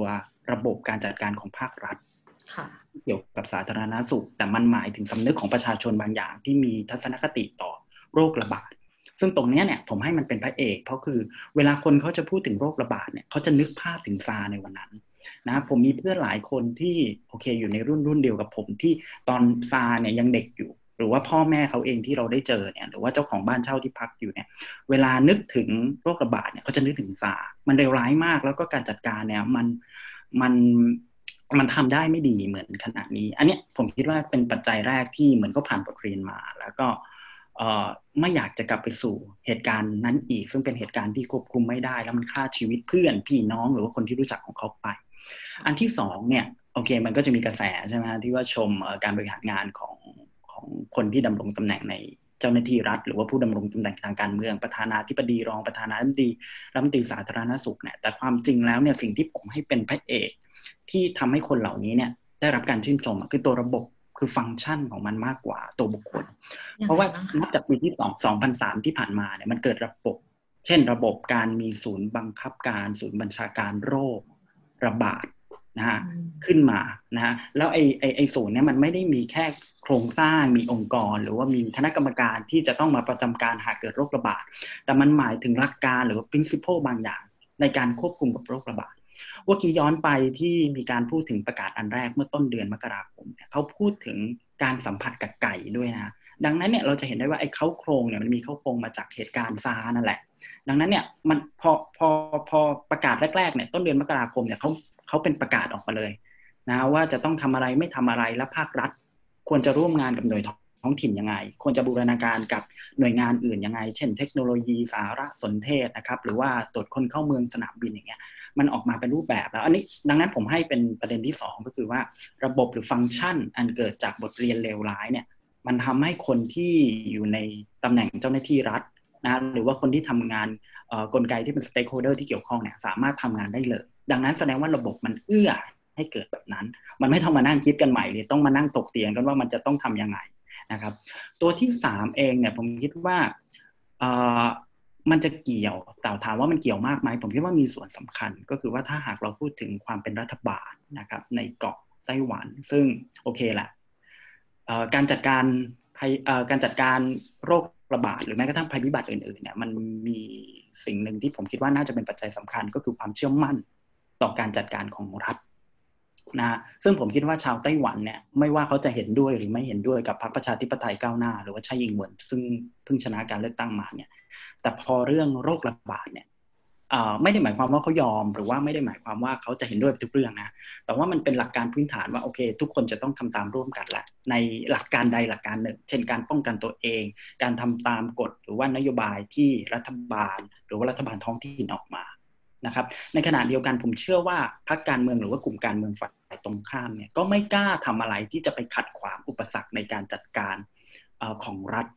ระบบการจัดการของภาครัฐเกี่ยวกับสาธารณาสุข แต่มันหมายถึงสำนึกของประชาชนบางอย่างที่มีทัศนคติต่อโรคระบาดซึ่งตรงนี้เนี่ยผมให้มันเป็นพระเอก เพราะคือเวลาคนเขาจะพูดถึงโรคระบาดเนี่ยเขาจะนึกภาพถึงซาในวันนั้น นะผมมีเพื่อนหลายคนที่โอเค อยู่ในรุ่นรุ่นเดียวกับผมที่ตอนซาเนี่ยยังเด็กอยู่ หรือว่าพ่อแม่เขาเองที่เราได้เจอเนี่ยหรือว่าเจ้าของบ้านเช่าที่พักอยู่เนี่ย เวลานึกถึงโรคระบาดเนี่ยเขาจะนึกถึงซา มันเร็วร้ายมาก แล้วก็การจัดการเนี่ยมันมันมันทำได้ไม่ดีเหมือนขณะนี้ อันนี้ผมคิดว่าเป็นปัจจัยแรกที่เหมือนเขาผ่านบทเรียนมา แล้วก็ไม่อยากจะกลับไปสู่เหตุการณ์นั้นอีก ซึ่งเป็นเหตุการณ์ที่ควบคุมไม่ได้ แล้วมันฆ่าชีวิตเพื่อนพี่น้องหรือว่าคนที่รู้จักของเขาไป อันที่สองเนี่ยโอเคมันก็จะมีกระแสใช่ไหมที่ว่าชมการบริหารงานของของคนที่ดำรงตำแหน่งในเจ้าหน้าที่รัฐ หรือว่าผู้ดำรงตำแหน่งทางการเมืองประธานาธิบดีรองประธานาธิบดีรัฐมนตรีสาธารณสุขเนี่ยแต่ความจริงแล้วเนี่ยสิ่งที่ผมให้เป็นพระเอก ที่ทำให้คนเหล่านี้เนี่ยได้รับการชื่นชมคือตัวระบบคือฟังก์ชันของมันมากกว่าตัวบุคคล เพราะว่านับจากปีที่สองสองพันสามที่ผ่านมาเนี่ยมันเกิดระบบ เช่น ระบบการมีศูนย์บังคับการ ศูนย์บัญชาการโรค ระบาดนะฮะขึ้นมานะฮะแล้วไอ้ไอ้ไอ้ศูนย์เนี้ยมันไม่ได้มีแค่โครงสร้างมีองค์กร หรือว่ามีคณะกรรมการที่จะต้องมาประจำการหากเกิดโรคระบาด แต่มันหมายถึงหลักการหรือว่า principle บางอย่าง ในการควบคุมกับโรคระบาดว่ากี้ย้อนไปที่มีการพูดถึงประกาศอันแรกเมื่อต้นเดือนมกราคมเนี่ยเขาพูดถึงการสัมผัสกับไก่ด้วยนะ ดังนั้นเนี่ยเราจะเห็นได้ว่าไอ้เข้าโครงเนี่ยมันมีเข้าโครงมาจากเหตุการณ์ซานั่นแหละ ดังนั้นเนี่ยมันพอพอพอประกาศแรกๆเนี่ยต้นเดือนมกราคมเนี่ยเขาเขาเป็นประกาศออกมาเลยนะว่าจะต้องทำอะไรไม่ทำอะไรและภาครัฐ ควรจะร่วมงานกับหน่วยท้องถิ่นยังไง ควรจะบูรณาการกับหน่วยงานอื่นยังไง เช่น เทคโนโลยีสารสนเทศนะครับหรือว่าตรวจคนเข้าเมืองสนามบินอย่างเงี้ยมันออกมาเป็นรูปแบบแล้วอันนี้ดังนั้นผมให้เป็นประเด็นที่ 2 ก็คือว่าระบบหรือฟังก์ชันอันเกิดจากบทเรียนเลวร้ายเนี่ย มันทำให้คนที่อยู่ในตำแหน่งเจ้าหน้าที่รัฐนะหรือว่าคนที่ทำงานกลไกที่เป็น stakeholder ที่เกี่ยวข้องเนี่ยสามารถทำงานได้เลย ดังนั้นแสดงว่าระบบมันเอื้อให้เกิดแบบนั้น มันไม่ต้องมานั่งคิดกันใหม่เลยต้องมานั่งถกเถียงกันว่ามันจะต้องทำยังไงนะครับ ตัวที่สามเองเนี่ยผมคิดว่ามันจะเกี่ยวแต่ถามว่ามันเกี่ยวมากไหมผมคิดว่ามีส่วนสำคัญ ก็คือว่าถ้าหากเราพูดถึงความเป็นรัฐบาลนะครับในเกาะไต้หวัน ซึ่งโอเคแหละ การจัดการภัยการจัดการโรคระบาดหรือแม้กระทั่งภัยพิบัติอื่นๆเนี่ยมันมีสิ่งหนึ่งที่ผมคิดว่าน่าจะเป็นปัจจัยสำคัญก็คือความเชื่อมั่นต่อการจัดการของรัฐนะซึ่งผมคิดว่าชาวไต้หวันเนี่ยไม่ว่าเขาจะเห็นด้วยหรือไม่เห็นด้วยกับพรรคประชาธิปไตยก้าวหน้า หรือว่าชายิงเหวินซึ่งเพิ่งชนะการเลือกตั้งมาเนี่ยแต่พอเรื่องโรคระบาดเนี่ย ไม่ได้หมายความว่าเขายอม หรือว่าไม่ได้หมายความว่าเขาจะเห็นด้วยทุกเรื่องนะ แต่ว่ามันเป็นหลักการพื้นฐานว่าโอเค ทุกคนจะต้องทำตามร่วมกันแหละในหลักการใดหลักการหนึ่ง เช่นการป้องกันตัวเอง การทำตามกฎหรือว่านโยบายที่รัฐบาล หรือว่ารัฐบาลท้องถิ่นออกมานะครับ ในขณะเดียวกันผมเชื่อว่าพรรคการเมืองหรือว่ากลุ่มการเมืองฝ่ายตรงข้ามเนี่ยก็ไม่กล้าทำอะไรที่จะไปขัดขวางอุปสรรคในการจัดการของรัฐ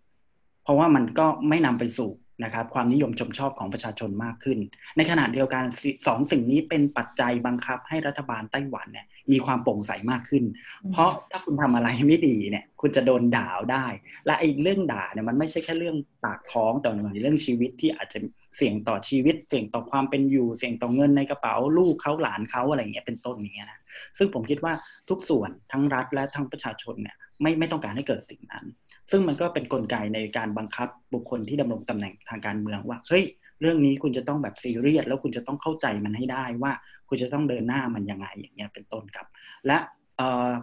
เพราะว่ามันก็ไม่นำไปสู่ นะครับความนิยมชมชอบของประชาชนมากขึ้น ในขณะเดียวกันสองสิ่งนี้เป็นปัจจัยบังคับให้รัฐบาลไต้หวันเนี่ยมีความโปร่งใสมากขึ้น เพราะถ้าคุณทำอะไรไม่ดีเนี่ยคุณจะโดนด่าได้ และไอ้เรื่องด่าเนี่ยมันไม่ใช่แค่เรื่องปากท้องแต่มันเรื่องชีวิตที่อาจจะเสี่ยงต่อชีวิต เสี่ยงต่อความเป็นอยู่ เสี่ยงต่อเงินในกระเป๋าลูกเขาหลานเขาอะไรเงี้ยเป็นต้นอย่างเงี้ยนะซึ่งผมคิดว่าทุกส่วนทั้งรัฐและทั้งประชาชนเนี่ยไม่ไม่ต้องการให้เกิดสิ่งนั้น ซึ่งมันก็เป็นนกลไกในการบังคับบุคคลที่ดำรงตำแหน่งทางการเมืองว่าเฮ้ยเรื่องนี้คุณจะต้องแบบซีเรียสแล้วคุณจะต้องเข้าใจมันให้ได้ว่า คุณจะต้องเดินหน้ามันยังไงอย่างเงี้ยเป็นต้นครับ และ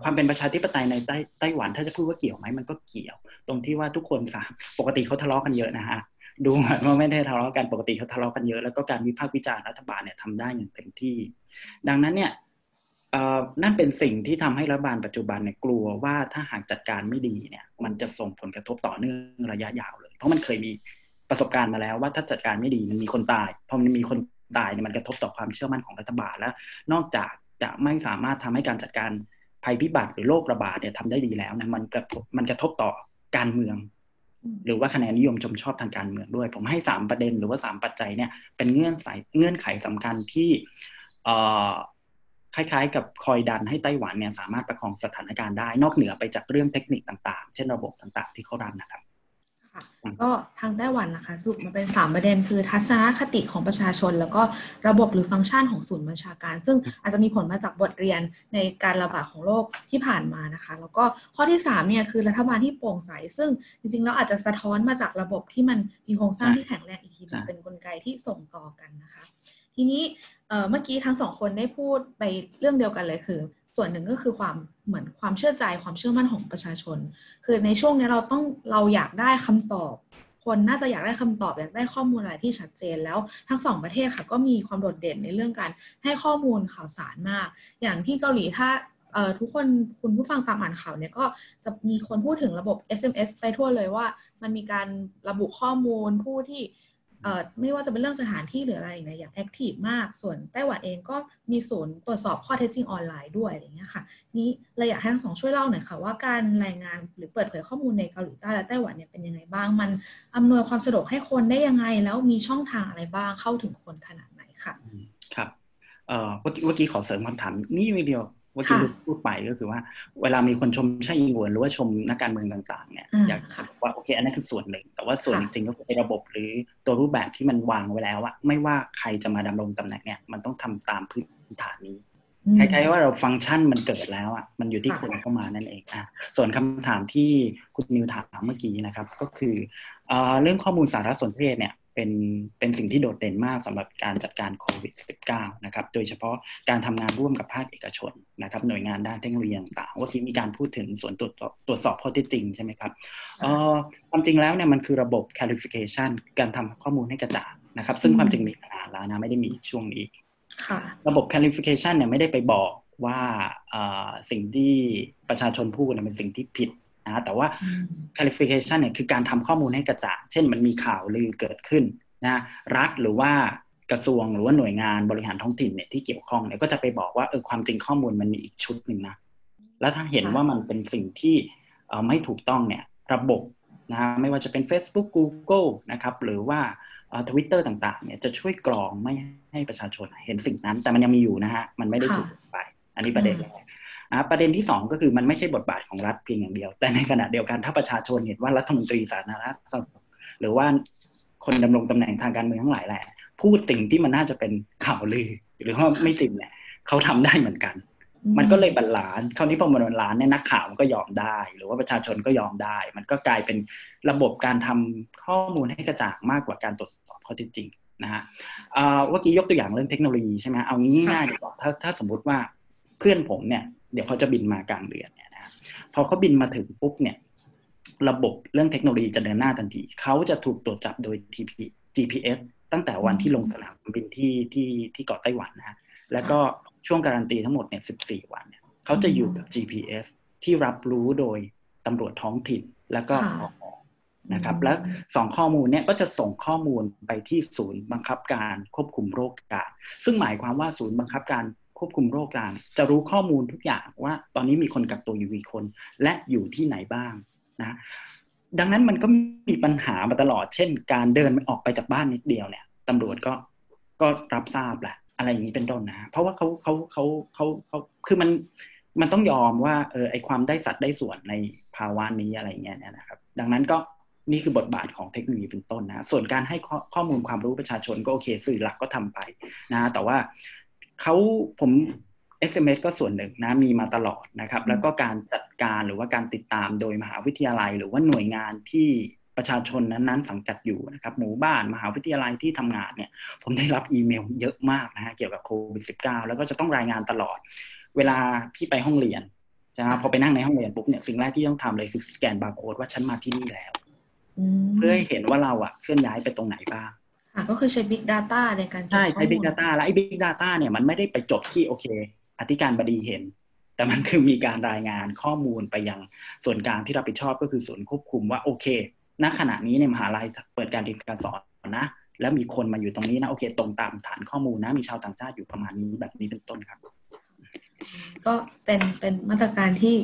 ความเป็นประชาธิปไตยในไต้ไต้หวันถ้าจะพูดว่าเกี่ยวไหมมันก็เกี่ยว ตรงที่ว่าทุกคนสามปกติเขาทะเลาะกันเยอะนะฮะดูเหมือนว่าไม่ได้ทะเลาะกันปกติเขาทะเลาะกันเยอะแล้วก็การวิพากษ์วิจารณ์รัฐบาลเนี่ยทำได้อย่างเต็มที่ ดังนั้นเนี่ย นั่นเป็นสิ่งที่ทำให้รัฐบาลปัจจุบันเนี่ยกลัวว่าถ้าหากจัดการไม่ดีเนี่ย มันจะส่งผลกระทบต่อเนื่องระยะยาวเลย เพราะมันเคยมีประสบการณ์มาแล้วว่าถ้าจัดการไม่ดีมันมีคนตายพอมันมีคนตายเนี่ยมันกระทบต่อความเชื่อมั่นของรัฐบาลแล้ว นอกจากจะไม่สามารถทำให้การจัดการภัยพิบัติหรือโรคระบาดเนี่ยทำได้ดีแล้วนะมันกระทบมันกระทบต่อการเมือง หรือว่าคะแนนนิยมชมชอบทางการเมืองด้วย ผมให้สามประเด็นหรือว่าสามปัจจัยเนี่ยเป็นเงื่อนไขเงื่อนไขสำคัญที่ คล้ายๆ กับคอยดันให้ไต้หวันเนี่ยสามารถประคองสถานการณ์ได้ นอกเหนือไปจากเรื่องเทคนิคต่างๆ เช่นระบบต่างๆ ที่เขารันนะครับ ก็ทางไต้หวันนะคะสรุปมาเป็น 3 ประเด็นคือทัศนคติของประชาชน แล้วก็ระบบหรือฟังก์ชันของศูนย์บัญชาการ ซึ่งอาจจะมีผลมาจากบทเรียนในการระบาดของโรคที่ผ่านมานะคะ แล้วก็ข้อที่3เนี่ยคือรัฐบาลที่โปร่งใส ซึ่งจริงๆแล้วอาจจะสะท้อนมาจากระบบที่มันมีโครงสร้างที่แข็งแรงอีกทีเป็นนกลไกที่ส่งต่อกันนะคะ ทีนี้เมื่อกี้ทั้งสองคนได้พูดไปเรื่องเดียวกันเลยคือ ส่วนหนึ่งก็คือความเหมือนความเชื่อใจความเชื่อมั่นของประชาชน คือในช่วงนี้เราต้องเราอยากได้คำตอบ คนน่าจะอยากได้คำตอบอยากได้ข้อมูลอะไรที่ชัดเจนแล้วทั้งสองประเทศค่ะก็มีความโดดเด่นในเรื่องการให้ข้อมูลข่าวสารมาก อย่างที่เกาหลีถ้าทุกคนคุณผู้ฟังตามอ่านข่าวเนี่ยก็จะมีคนพูดถึงระบบ SMS ไปทั่วเลยว่า มันมีการระบุข้อมูลผู้ที่ ไม่ว่าจะเป็นเรื่องสถานที่หรืออะไรเนี่ยอย่าง active มาก ส่วนไต้หวันเองก็มีศูนย์ตรวจสอบข้อเท็จจริงออนไลน์ด้วยอย่างเงี้ยค่ะ นี้เราอยากให้ทั้งสองช่วยเล่าหน่อยค่ะว่าการรายงานหรือเปิดเผยข้อมูลในเกาหลีใต้และไต้หวันเนี่ยเป็นยังไงบ้าง มันอำนวยความสะดวกให้คนได้ยังไง แล้วมีช่องทางอะไรบ้างเข้าถึงคนขนาดไหนค่ะ ครับเอ่อเมื่อกี้ขอเสริมคำถามนี่วิดีโอว่าที่พูดไปก็คือว่า เวลามีคนชมใช่ยิงวนหรือว่าชมนักการเมืองต่างๆเนี่ยอยากว่าโอเค อันนั้นคือส่วนหนึ่ง แต่ว่าส่วนจริงๆก็คือระบบหรือตัวรูปแบบที่มันวางไว้แล้วอะไม่ว่าใครจะมาดำรงตำแหน่งเนี่ยมันต้องทำตามพื้นฐานนี้ คล้ายๆว่าเราฟังก์ชันมันเกิดแล้วอะมันอยู่ที่คนเข้ามานั่นเองอะส่วนคำถามที่คุณนิวถามเมื่อกี้นะครับ ก็คือเรื่องข้อมูลสารสนเทศเนี่ยเเป็นเป็นสิ่งที่โดดเด่นมากสำหรับการจัดการโควิด -19 นะครับ โดยเฉพาะการทำงานร่วมกับภาคเอกชนนะครับ หน่วยงานด้านเทคโนโลยีต่างๆว่าที่มีการพูดถึงส่วนตรวจตรวจสอบข้อเท็จจริงใช่ไหมครับความจริงแล้วเนี่ยมันคือระบบ clarification การทำข้อมูลให้กระจ่างนะครับ ซึ่งความจริงมีมานานแล้วนะไม่ได้มีช่วงนี้ ระบบ clarification เนี่ยไม่ได้ไปบอกว่าสิ่งที่ประชาชนพูดเป็นสิ่งที่ผิดนะแต่ว่า clarification เนี่ยคือการทำข้อมูลให้กระจ่างเช่นมันมีข่าวลือเกิดขึ้นนะรัฐหรือว่ากระทรวงหรือว่าหน่วยงานบริหารท้องถิ่นเนี่ยที่เกี่ยวข้องเนี่ยก็จะไปบอกว่าเออความจริงข้อมูลมันมีอีกชุดหนึ่งนะแล้วถ้าเห็นว่ามันเป็นสิ่งที่ไม่ถูกต้องเนี่ยระบบนะไม่ว่าจะเป็น Facebook Google นะครับหรือว่า ทวิตเตอร์ต่างๆเนี่ยจะช่วยกรองไม่ให้ประชาชนเห็นสิ่งนั้น แต่มันยังมีอยู่นะฮะมันไม่ได้ถูกไป อันนี้ประเด็นแรกประเด็นที่สองก็คือมันไม่ใช่บทบาทของรัฐเพียงอย่างเดียว แต่ในขณะเดียวกันถ้าประชาชนเห็นว่ารัฐมนตรีสาธารณสุขหรือว่าคนดำรงตำแหน่งทางการเมืองทั้งหลายแหละ พูดสิ่งที่มันน่าจะเป็นข่าวลือ หรือว่าไม่จริงเนี่ยเขาทำได้เหมือนกัน มันก็เลยบรรลานคราวนี้พอมันบรรลานเนี่ยนักข่าวมันก็ยอมได้ หรือว่าประชาชนก็ยอมได้ มันก็กลายเป็นระบบการทำข้อมูลให้กระจ่างมากกว่าการตรวจสอบข้อเท็จจริงนะฮะเมื่อกี้ยกตัวอย่างเรื่องเทคโนโลยีใช่ไหมเอางี้ง่ายดีกว่าถ้าถ้าสมมุติว่าเพื่อนผมเนี่ยเดี๋ยวเขาจะบินมากลางเดือนเนี่ยนะพอเขาบินมาถึงปุ๊บเนี่ย ระบบเรื่องเทคโนโลยีจะเดินหน้าทันทีเขาจะถูกตรวจจับโดย TP GPS ตั้งแต่วันที่ลงสนามบินที่ที่ที่เกาะไต้หวันนะฮะแล้วก็ ช่วงการันตีทั้งหมดเนี่ย14 วันเนี่ยเขาจะอยู่กับ GPS ที่รับรู้โดยตำรวจท้องถิ่นแล้วก็อนะครับ แล้วสองข้อมูลเนี่ยก็จะส่งข้อมูลไปที่ศูนย์บังคับการควบคุมโรคกาซึ่งหมายความว่าศูนย์บังคับการควบคุมโรคกลางจะรู้ข้อมูลทุกอย่างว่า ตอนนี้มีคนกักตัวอยู่กี่คน และอยู่ที่ไหนบ้างนะดังนั้นมันก็มีปัญหามาตลอด เช่น การเดินออกไปจากบ้านนิดเดียวเนี่ยตำรวจก็ก็รับทราบแหละ อะไรอย่างนี้เป็นต้นนะเพราะว่าเขาเขาเขาเขาเขาคือมันมันต้องยอมว่าเออไอความได้สัตว์ได้ส่วนในภาวะนี้อะไรเงี้ยนะครับ ดังนั้นก็นี่คือบทบาทของเทคโนโลยีเป็นต้นนะ ส่วนการให้ข้อมูลความรู้ประชาชนก็โอเค สื่อหลักก็ทำไปนะ แต่ว่าเขาผม SMS ก็ส่วนหนึ่งนะมีมาตลอดนะครับ แล้วก็การจัดการหรือว่าการติดตามโดยมหาวิทยาลัย หรือว่าหน่วยงานที่ ประชาชนนั้นๆสังกัดอยู่นะครับหมู่บ้านมหาวิทยาลัยที่ทำงานเนี่ยผมได้รับอีเมลเยอะมากนะฮะเกี่ยวกับโควิด -19 แล้วก็จะต้องรายงานตลอด เวลาพี่ไปห้องเรียนจะพอไปนั่งในห้องเรียนปุ๊บเนี่ยสิ่งแรกที่ต้องทำเลยคือสแกนบาร์โค้ดว่าฉันมาที่นี่แล้ว เพื่อให้เห็นว่าเราอะเคลื่อนย้ายไปตรงไหนบ้างก็คือใช้ Big Data ในการใช่ใช้ Big Data แล้วไอ้ Big Data เนี่ยมันไม่ได้ไปจบที่โอเค อธิการบดีเห็น แต่มันคือมีการรายงานข้อมูลไปยังส่วนกลางที่รับผิดชอบก็คือส่วนควบคุมว่าโอเค ณขณะนี้ในมหาลัยเปิดการเรียนการสอนนะ แล้วมีคนมาอยู่ตรงนี้นะโอเค ตรงตามฐานข้อมูลนะ มีชาวต่างชาติอยู่ประมาณนี้แบบนี้เป็นต้นครับ ก็เป็นเป็นมาตรการที่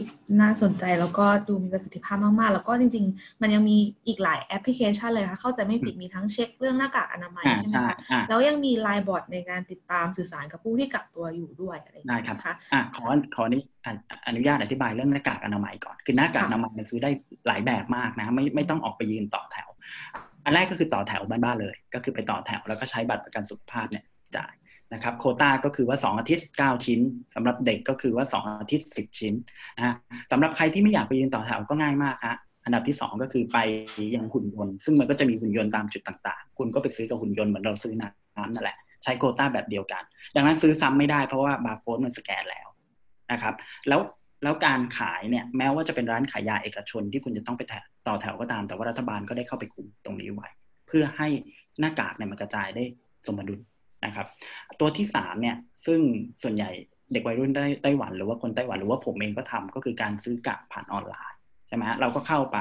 น่าสนใจแล้วก็ดูมีประสิทธิภาพมาก ๆ แล้วก็จริง ๆ มันยังมีอีกหลายแอปพลิเคชันเลยค่ะ เข้าใจไม่ผิดมีทั้งเช็คเรื่องหน้ากากอนามัยใช่ไหมคะแล้วยังมี LINE bot ในการติดตามสื่อสารกับผู้ที่กักตัวอยู่ด้วยอะไรอย่างเงี้ยค่ะอะขอขอนี้อนุญาตอธิบายเรื่องหน้ากากอนามัยก่อนคือหน้ากากอนามัยมันซื้อได้หลายแบบมากนะไม่ไม่ต้องออกไปยืนต่อแถว อันแรกก็คือต่อแถวบ้านๆเลย ก็คือไปต่อแถวแล้วก็ใช้บัตรประกันสุขภาพเนี่ยจ่าย นะครับโคต้าก็คือว่า 2 อาทิตย์ 9 ชิ้นสำหรับเด็กก็คือว่า 2 อาทิตย์ 10 ชิ้นนะสำหรับใครที่ไม่อยากไปยืนต่อแถวก็ง่ายมากฮะอันดับที่ 2 ก็คือไปยังหุ่นยนต์ ซึ่งมันก็จะมีหุ่นยนต์ตามจุดต่างๆ คุณก็ไปซื้อกับหุ่นยนต์เหมือนเราซื้อน้ำนั่นแหละใช้โคต้าแบบเดียวกัน ดังนั้นซื้อซ้ำไม่ได้เพราะว่าบาร์โค้ดมันสแกนแล้วนะครับแล้วแล้วการขายเนี่ยแม้ว่าจะเป็นร้านขายยาเอกชนที่คุณจะต้องไปต่อแถวก็ตาม แต่ว่ารัฐบาลก็ได้เข้าไปคุมตรงนี้ไว้ เพื่อให้หน้ากากเนี่ยมันกระจายได้สมดุล นะครับ ตัวที่สามเนี่ยซึ่งส่วนใหญ่เด็กวัยรุ่นได้ไต้หวันหรือว่าคนไต้หวันหรือว่าผมเองก็ทำก็คือการซื้อกะผ่านออนไลน์ใช่ไหมเราก็เข้าไป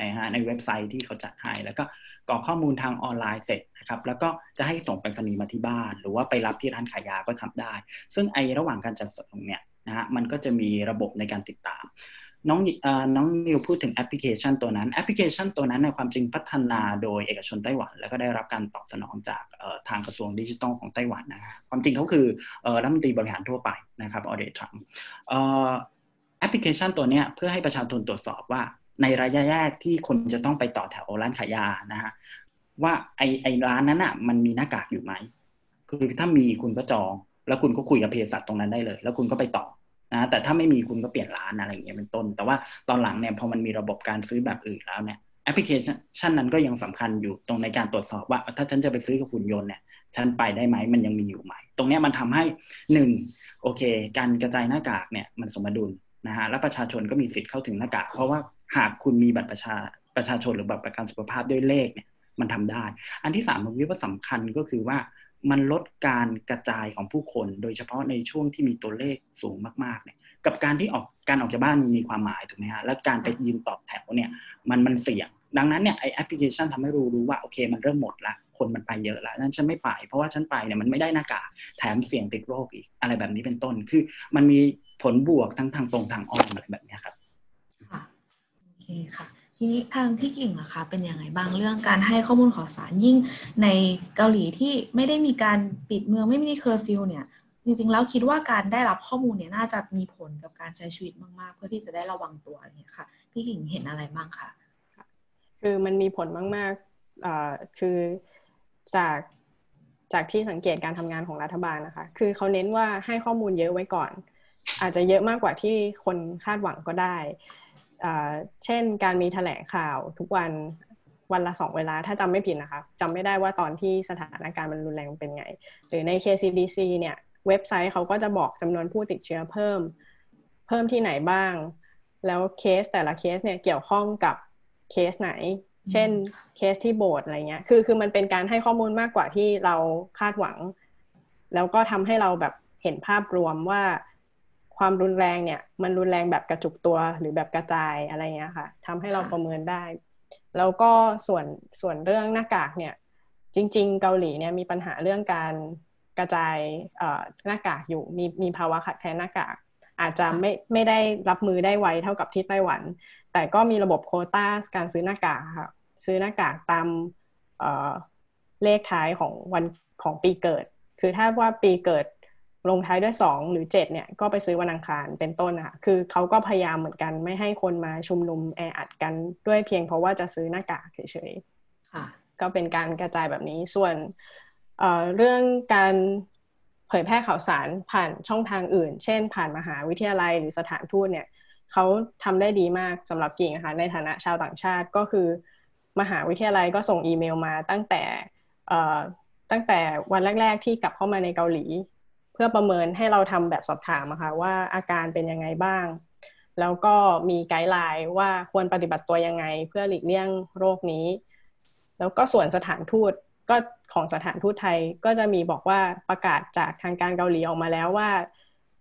นะฮะในเว็บไซต์ที่เขาจัดให้แล้วก็กรอกข้อมูลทางออนไลน์เสร็จนะครับแล้วก็จะให้ส่งไปรษณีย์มาที่บ้าน หรือว่าไปรับที่ร้านขายยาก็ทำได้ ซึ่งไอระหว่างการจัดส่งเนี่ยนะฮะมันก็จะมีระบบในการติดตาม น้องน้องนิวพูดถึงแอปพลิเคชันตัวนั้นแอปพลิเคชันตัวนั้นในความจริงพัฒนาโดยเอกชนไต้หวัน แล้วก็ได้รับการตอบสนองจากทางกระทรวงดิจิทัลของไต้หวันนะความจริงเขาคือรัฐมนตรีบริหารทั่วไปนะครับออเดรย์ ถัง ทำแอปพลิเคชันตัวนี้เพื่อให้ประชาชนตรวจสอบว่าในระยะแรกที่คนจะต้องไปต่อแถวร้านขายยานะฮะว่าไอ้ไอ้ร้านนั้นอะมันมีหน้ากากอยู่ไหมคือถ้ามีคุณก็จอง แล้วคุณก็คุยกับเภสัชตรงนั้นได้เลย แล้วคุณก็ไปต่อ นะแต่ถ้าไม่มีคุณก็เปลี่ยนร้านอะไรอย่างเงี้ยเป็นต้น แต่ว่าตอนหลังเนี่ยพอมันมีระบบการซื้อแบบอื่นแล้วเนี่ยแอปพลิเคชันนั้นก็ยังสำคัญอยู่ตรงในการตรวจสอบว่า ถ้าฉันจะไปซื้อกับหุ่นยนต์เนี่ยฉันไปได้ไหมมันยังมีอยู่ไหม ตรงนี้มันทำให้หนึ่งโอเค การกระจายหน้ากากเนี่ยมันสมดุลนะฮะและประชาชนก็มีสิทธิ์เข้าถึงหน้ากาก เพราะว่าหากคุณมีบัตรประชาประชาชนหรือบัตรประกันสุขภาพด้วยเลขเนี่ยมันทำได้ อันที่สามผมคิดว่าสำคัญก็คือว่า มันลดการกระจายของผู้คน โดยเฉพาะในช่วงที่มีตัวเลขสูงมากๆเนี่ยกับการที่ออกการออกจากบ้านมีความหมายถูกไหมฮะและการไปยืนตอบแถวเนี่ยมันมันเสี่ยง ดังนั้นเนี่ยไอแอปพลิเคชันทำให้รู้รู้ว่าโอเคมันเริ่มหมดละคนมันไปเยอะล้วนั่นฉันไม่ไป เพราะว่าฉันไปเนี่ยมันไม่ได้หน้ากากแถมเสี่ยงติดโรคอีกอะไรแบบนี้เป็นต้น คือมันมีผลบวกทั้งทางตรงทางอ้อมอะไรแบบนี้ครับค่ะโอเคค่ะ ทีนี้ทางพี่กิ่งนะคะเป็นยังไงบ้างเรื่องการให้ข้อมูลข่าวสารยิ่งในเกาหลีที่ไม่ได้มีการปิดเมืองไม่มีเคอร์ฟิวเนี่ยจริงๆแล้วคิดว่าการได้รับข้อมูลเนี่ยน่าจะมีผลกับการใช้ชีวิตมากๆ เพื่อที่จะได้ระวังตัวเนี่ยค่ะพี่กิ่งเห็นอะไรบ้างคะคือมันมีผลมากๆคือจากจากที่สังเกตการทำงานของรัฐบาลนะคะ คือเขาเน้นว่าให้ข้อมูลเยอะไว้ก่อน อาจจะเยอะมากกว่าที่คนคาดหวังก็ได้ เช่นการมีแถลงข่าวทุกวันวันละสองเวลาถ้าจำไม่ผิดนะคะจำไม่ได้ว่าตอนที่สถานการณ์มันรุนแรงเป็นไง หรือใน KCDC เนี่ยเว็บไซต์เขาก็จะบอกจำนวนผู้ติดเชื้อเพิ่ม เพิ่มที่ไหนบ้าง แล้วเคสแต่ละเคสเนี่ยเกี่ยวข้องกับเคสไหน เช่นเคสที่โบสถ์อะไรเงี้ยคือคือมันเป็นการให้ข้อมูลมากกว่าที่เราคาดหวัง แล้วก็ทำให้เราแบบเห็นภาพรวมว่า ความรุนแรงเนี่ย มันรุนแรงแบบกระจุกตัวหรือแบบกระจายอะไรเงี้ยค่ะทำให้เราประเมินได้ แล้วก็ส่วนส่วนเรื่องหน้ากากเนี่ย จริง ๆ เกาหลีเนี่ยมีปัญหาเรื่องการกระจายหน้ากากอยู่มีมีภาวะขาดแคลนหน้ากาก อาจจะไม่ไม่ได้รับมือได้ไวเท่ากับที่ไต้หวัน แต่ก็มีระบบโคต้าการซื้อหน้ากากค่ะซื้อหน้ากากตามเลขท้ายของวันของปีเกิด คือถ้าว่าปีเกิด ลงท้ายด้วยสองหรือเจ็ดเนี่ยก็ไปซื้อวันอังคารเป็นต้นอะคือเขาก็พยายามเหมือนกันไม่ให้คนมาชุมนุมแออัดกันด้วยเพียงเพราะว่าจะซื้อหน้ากากเฉยๆก็เป็นการกระจายแบบนี้ส่วนเรื่องการเผยแพร่ข่าวสารผ่านช่องทางอื่น เช่น ผ่านมหาวิทยาลัยหรือสถานทูตเนี่ยเขาทำได้ดีมากสำหรับกิ่งนะคะในฐานะชาวต่างชาติก็คือ มหาวิทยาลัยก็ส่งอีเมลมาตั้งแต่ตั้งแต่วันแรก ๆ ที่กลับเข้ามาในเกาหลี เพื่อประเมินให้เราทำแบบสอบถามนะคะว่าอาการเป็นยังไงบ้าง แล้วก็มีไกด์ไลน์ว่าควรปฏิบัติตัวยังไง เพื่อหลีกเลี่ยงโรคนี้ แล้วก็ส่วนสถานทูตก็ของสถานทูตไทยก็จะมีบอกว่าประกาศจากทางการเกาหลีออกมาแล้วว่า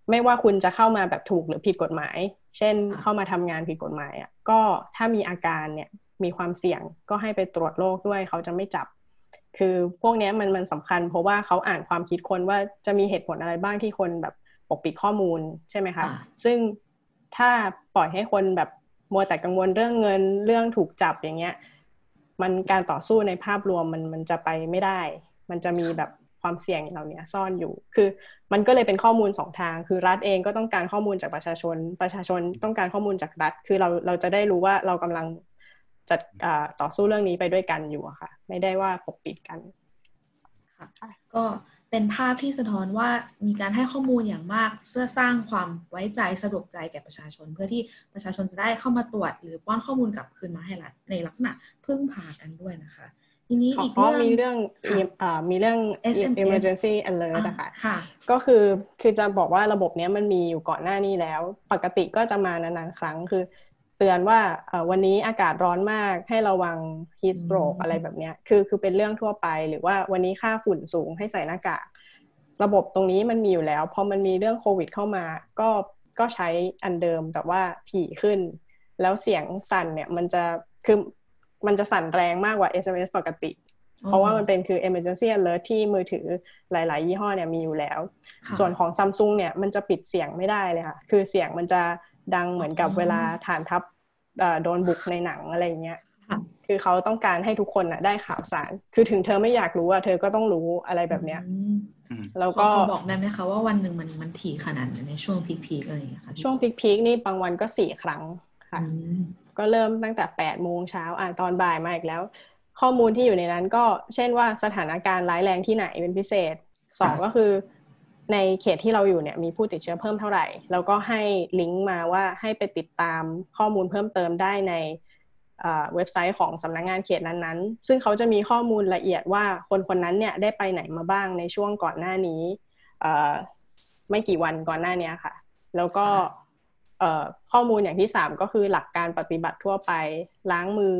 ไม่ว่าคุณจะเข้ามาแบบถูกหรือผิดกฎหมาย เช่นเข้ามาทำงานผิดกฎหมายอะก็ถ้ามีอาการเนี่ยมีความเสี่ยงก็ให้ไปตรวจโรคด้วยเขาจะไม่จับ คือพวกนี้มันมันสำคัญ เพราะว่าเขาอ่านความคิดคนว่าจะมีเหตุผลอะไรบ้างที่คนแบบปกปิดข้อมูลใช่ไหมคะซึ่งถ้าปล่อยให้คนแบบมัวแต่กังวลเรื่องเงินเรื่องถูกจับอย่างเงี้ย มันการต่อสู้ในภาพรวมมันมันจะไปไม่ได้ มันจะมีแบบความเสี่ยงเหล่านี้ซ่อนอยู่ คือมันก็เลยเป็นข้อมูลสองทาง คือรัฐเองก็ต้องการข้อมูลจากประชาชน ประชาชนต้องการข้อมูลจากรัฐ คือเราเราจะได้รู้ว่าเรากำลัง จัดต่อสู้เรื่องนี้ไปด้วยกันอยู่อะค่ะ ไม่ได้ว่าปกปิดกันค่ะก็เป็นภาพที่สะท้อนว่ามีการให้ข้อมูลอย่างมากเพื่อสร้างความไว้ใจสะดวกใจแก่ประชาชน เพื่อที่ประชาชนจะได้เข้ามาตรวจ หรือป้อนข้อมูลกลับคืนมาให้รัฐในลักษณะพึ่งพากันด้วยนะคะทีนี้อีกเรื่องมีเรื่องมีเรื่อง emergency alert นะคะก็คือคือจะบอกว่าระบบนี้มันมีอยู่ก่อนหน้านี้แล้ว ปกติก็จะมานานๆครั้งคือ เตือนว่าวันนี้อากาศร้อนมากให้ระวัง heat stroke อะไรแบบนี้คือคือเป็นเรื่องทั่วไป หรือว่าวันนี้ค่าฝุ่นสูงให้ใส่หน้ากากระบบตรงนี้มันมีอยู่แล้วพอมันมีเรื่องโควิดเข้ามา ก็ก็ใช้อันเดิมแต่ว่าถี่ขึ้น แล้วเสียงสั่นเนี่ยมันจะคือมันจะสั่นแรงมากกว่า SMS ปกติ เพราะว่ามันเป็นคือ emergency alert ที่มือถือหลาย ๆ ยี่ห้อเนี่ยมีอยู่แล้ว ส่วนของซัมซุงเนี่ยมันจะปิดเสียงไม่ได้เลยค่ะ คือเสียงมันจะ ดังเหมือนกับเวลาฐานทัพโดนบุกในหนังอะไรเงี้ยคือเขาต้องการให้ทุกคนน่ะได้ข่าวสาร คือถึงเธอไม่อยากรู้อะเธอก็ต้องรู้อะไรแบบเนี้ยแล้วก็บอกได้ไหมคะว่าวันหนึ่งมันมันถี่ขนาดในช่วงพีคๆอะไรอย่างเงี้ยค่ะช่วงพีคๆนี่บางวันก็สี่ครั้งค่ะ ก็เริ่มตั้งแต่แปดโมงเช้าอ่านตอนบ่ายมาอีกแล้ว ข้อมูลที่อยู่ในนั้นก็เช่นว่าสถานการณ์ร้ายแรงที่ไหนเป็นพิเศษสองก็คือ ในเขตที่เราอยู่เนี่ยมีผู้ติดเชื้อเพิ่มเท่าไหร่ แล้วก็ให้ลิงก์มาว่าให้ไปติดตามข้อมูลเพิ่มเติมได้ในเว็บไซต์ของสำนักงงานเขตนั้นๆ ซึ่งเขาจะมีข้อมูลละเอียดว่าคนคนนั้นเนี่ยได้ไปไหนมาบ้างในช่วงก่อนหน้านี้ไม่กี่วันก่อนหน้านี้ค่ะ แล้วก็ข้อมูลอย่างที่สามก็คือหลักการปฏิบัติทั่วไป ล้างมือ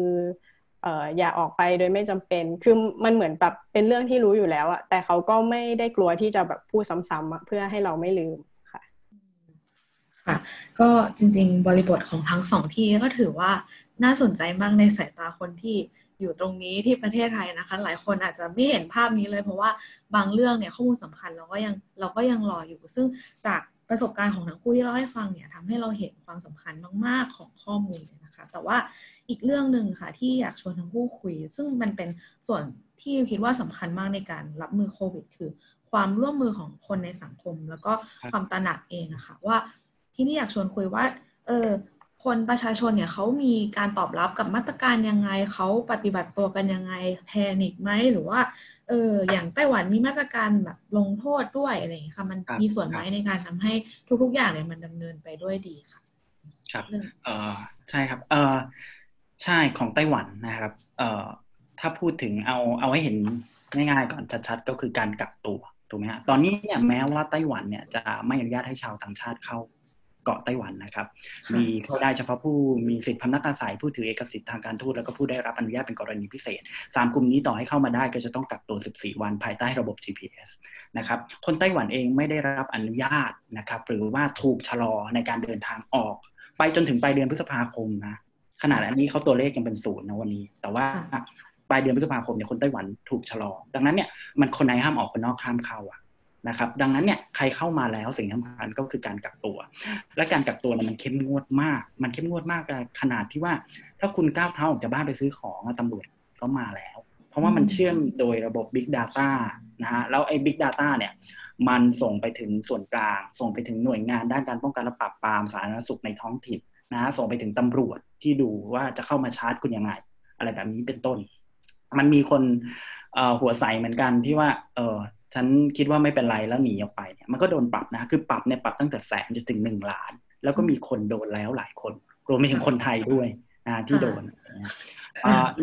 อย่าออกไปโดยไม่จำเป็น คือมันเหมือนแบบเป็นเรื่องที่รู้อยู่แล้วอะแต่เขาก็ไม่ได้กลัวที่จะแบบพูดซ้ำๆเพื่อให้เราไม่ลืมค่ะ ค่ะ ก็จริง ๆ บริบทของทั้งสองที่ก็ถือว่าน่าสนใจมากในสายตาคนที่อยู่ตรงนี้ที่ประเทศไทยนะคะ หลายคนอาจจะไม่เห็นภาพนี้เลย เพราะว่าบางเรื่องเนี่ยข้อมูลสำคัญเราก็ยังเราก็ยังรออยู่ ซึ่งจาก ประสบการณ์ของทั้งคู่ที่เล่าให้ฟังเนี่ยทำให้เราเห็นความสำคัญมาก ๆ ของข้อมูลนะคะ แต่ว่าอีกเรื่องหนึ่งค่ะที่อยากชวนทั้งคู่คุย ซึ่งมันเป็นส่วนที่คิดว่าสำคัญมากในการรับมือโควิด คือ ความร่วมมือของคนในสังคม แล้วก็ความตระหนักเองอะค่ะว่าที่นี่อยากชวนคุยว่าเออ คนประชาชนเนี่ยเขามีการตอบรับกับมาตรการยังไงเขาปฏิบัติตัวกันยังไงแพนิคไหมหรือว่าเอออย่างไต้หวันมีมาตรการแบบลงโทษด้วยอะไรอย่างนี้ค่ะ มันมีส่วนไหมในการทำให้ทุก ๆ อย่างเนี่ยมันดำเนินไปด้วยดีค่ะ ครับเออใช่ครับเออใช่ของไต้หวันนะครับเอ่อถ้าพูดถึงเอาเอาให้เห็นง่ายๆก่อนชัดๆก็คือการกักตัวถูกไหมฮะตอนนี้เนี่ยแม้ว่าไต้หวันเนี่ยจะไม่อนุญาตให้ชาวต่างชาติเข้า เกาะไต้หวันนะครับ มีเข้าได้เฉพาะผู้มีสิทธิพำนักอาศัยผู้ถือเอกสิทธิ์ทางการทูตแล้วก็ผู้ได้รับอนุญาตเป็นกรณีพิเศษสามกลุ่มนี้ต่อให้เข้ามาได้ก็จะต้องกักตัว 14 วันภายใต้ระบบ GPS นะครับคนไต้หวันเองไม่ได้รับอนุญาตนะครับหรือว่าถูกชะลอในการเดินทางออก ไปจนถึงปลายเดือนพฤษภาคมนะขนาดอันนี้เขาตัวเลขยังเป็นศูนย์นะวันนี้ แต่ว่าปลายเดือนพฤษภาคมเนี่ยคนไต้หวันถูกชะลอ ดังนั้นเนี่ยมันคนในห้ามออกคนนอกห้ามเข้าอะ นะครับดังนั้นเนี่ยใครเข้ามาแล้วสิ่งสำคัญก็คือการกักตัว และการกักตัวเนี่ยมันเข้มงวดมาก มันเข้มงวดมากขนาดที่ว่า ถ้าคุณก้าวเท้าออกจากบ้านไปซื้อของตำรวจก็มาแล้ว เพราะว่ามันเชื่อมโดยระบบ Big Data นะฮะแล้วไอ้ Big Data เนี่ยมันส่งไปถึงส่วนกลาง ส่งไปถึงหน่วยงานด้านการป้องกันและปราบปรามสาธารณสุขในท้องถิ่นนะส่งไปถึงตำรวจที่ดูว่าจะเข้ามาชาร์จคุณยังไง อะไรแบบนี้เป็นต้น มันมีคนหัวใสเหมือนกันที่ว่าเออ ฉันคิดว่าไม่เป็นไรแล้วหนีออกไปเนี่ยมันก็โดนปรับนะคือปรับเนี่ยปรับตั้งแต่แสนจนถึงหนึ่งล้าน แล้วก็มีคนโดนแล้วหลายคน รวมไปถึงคนไทยด้วยนะที่โดน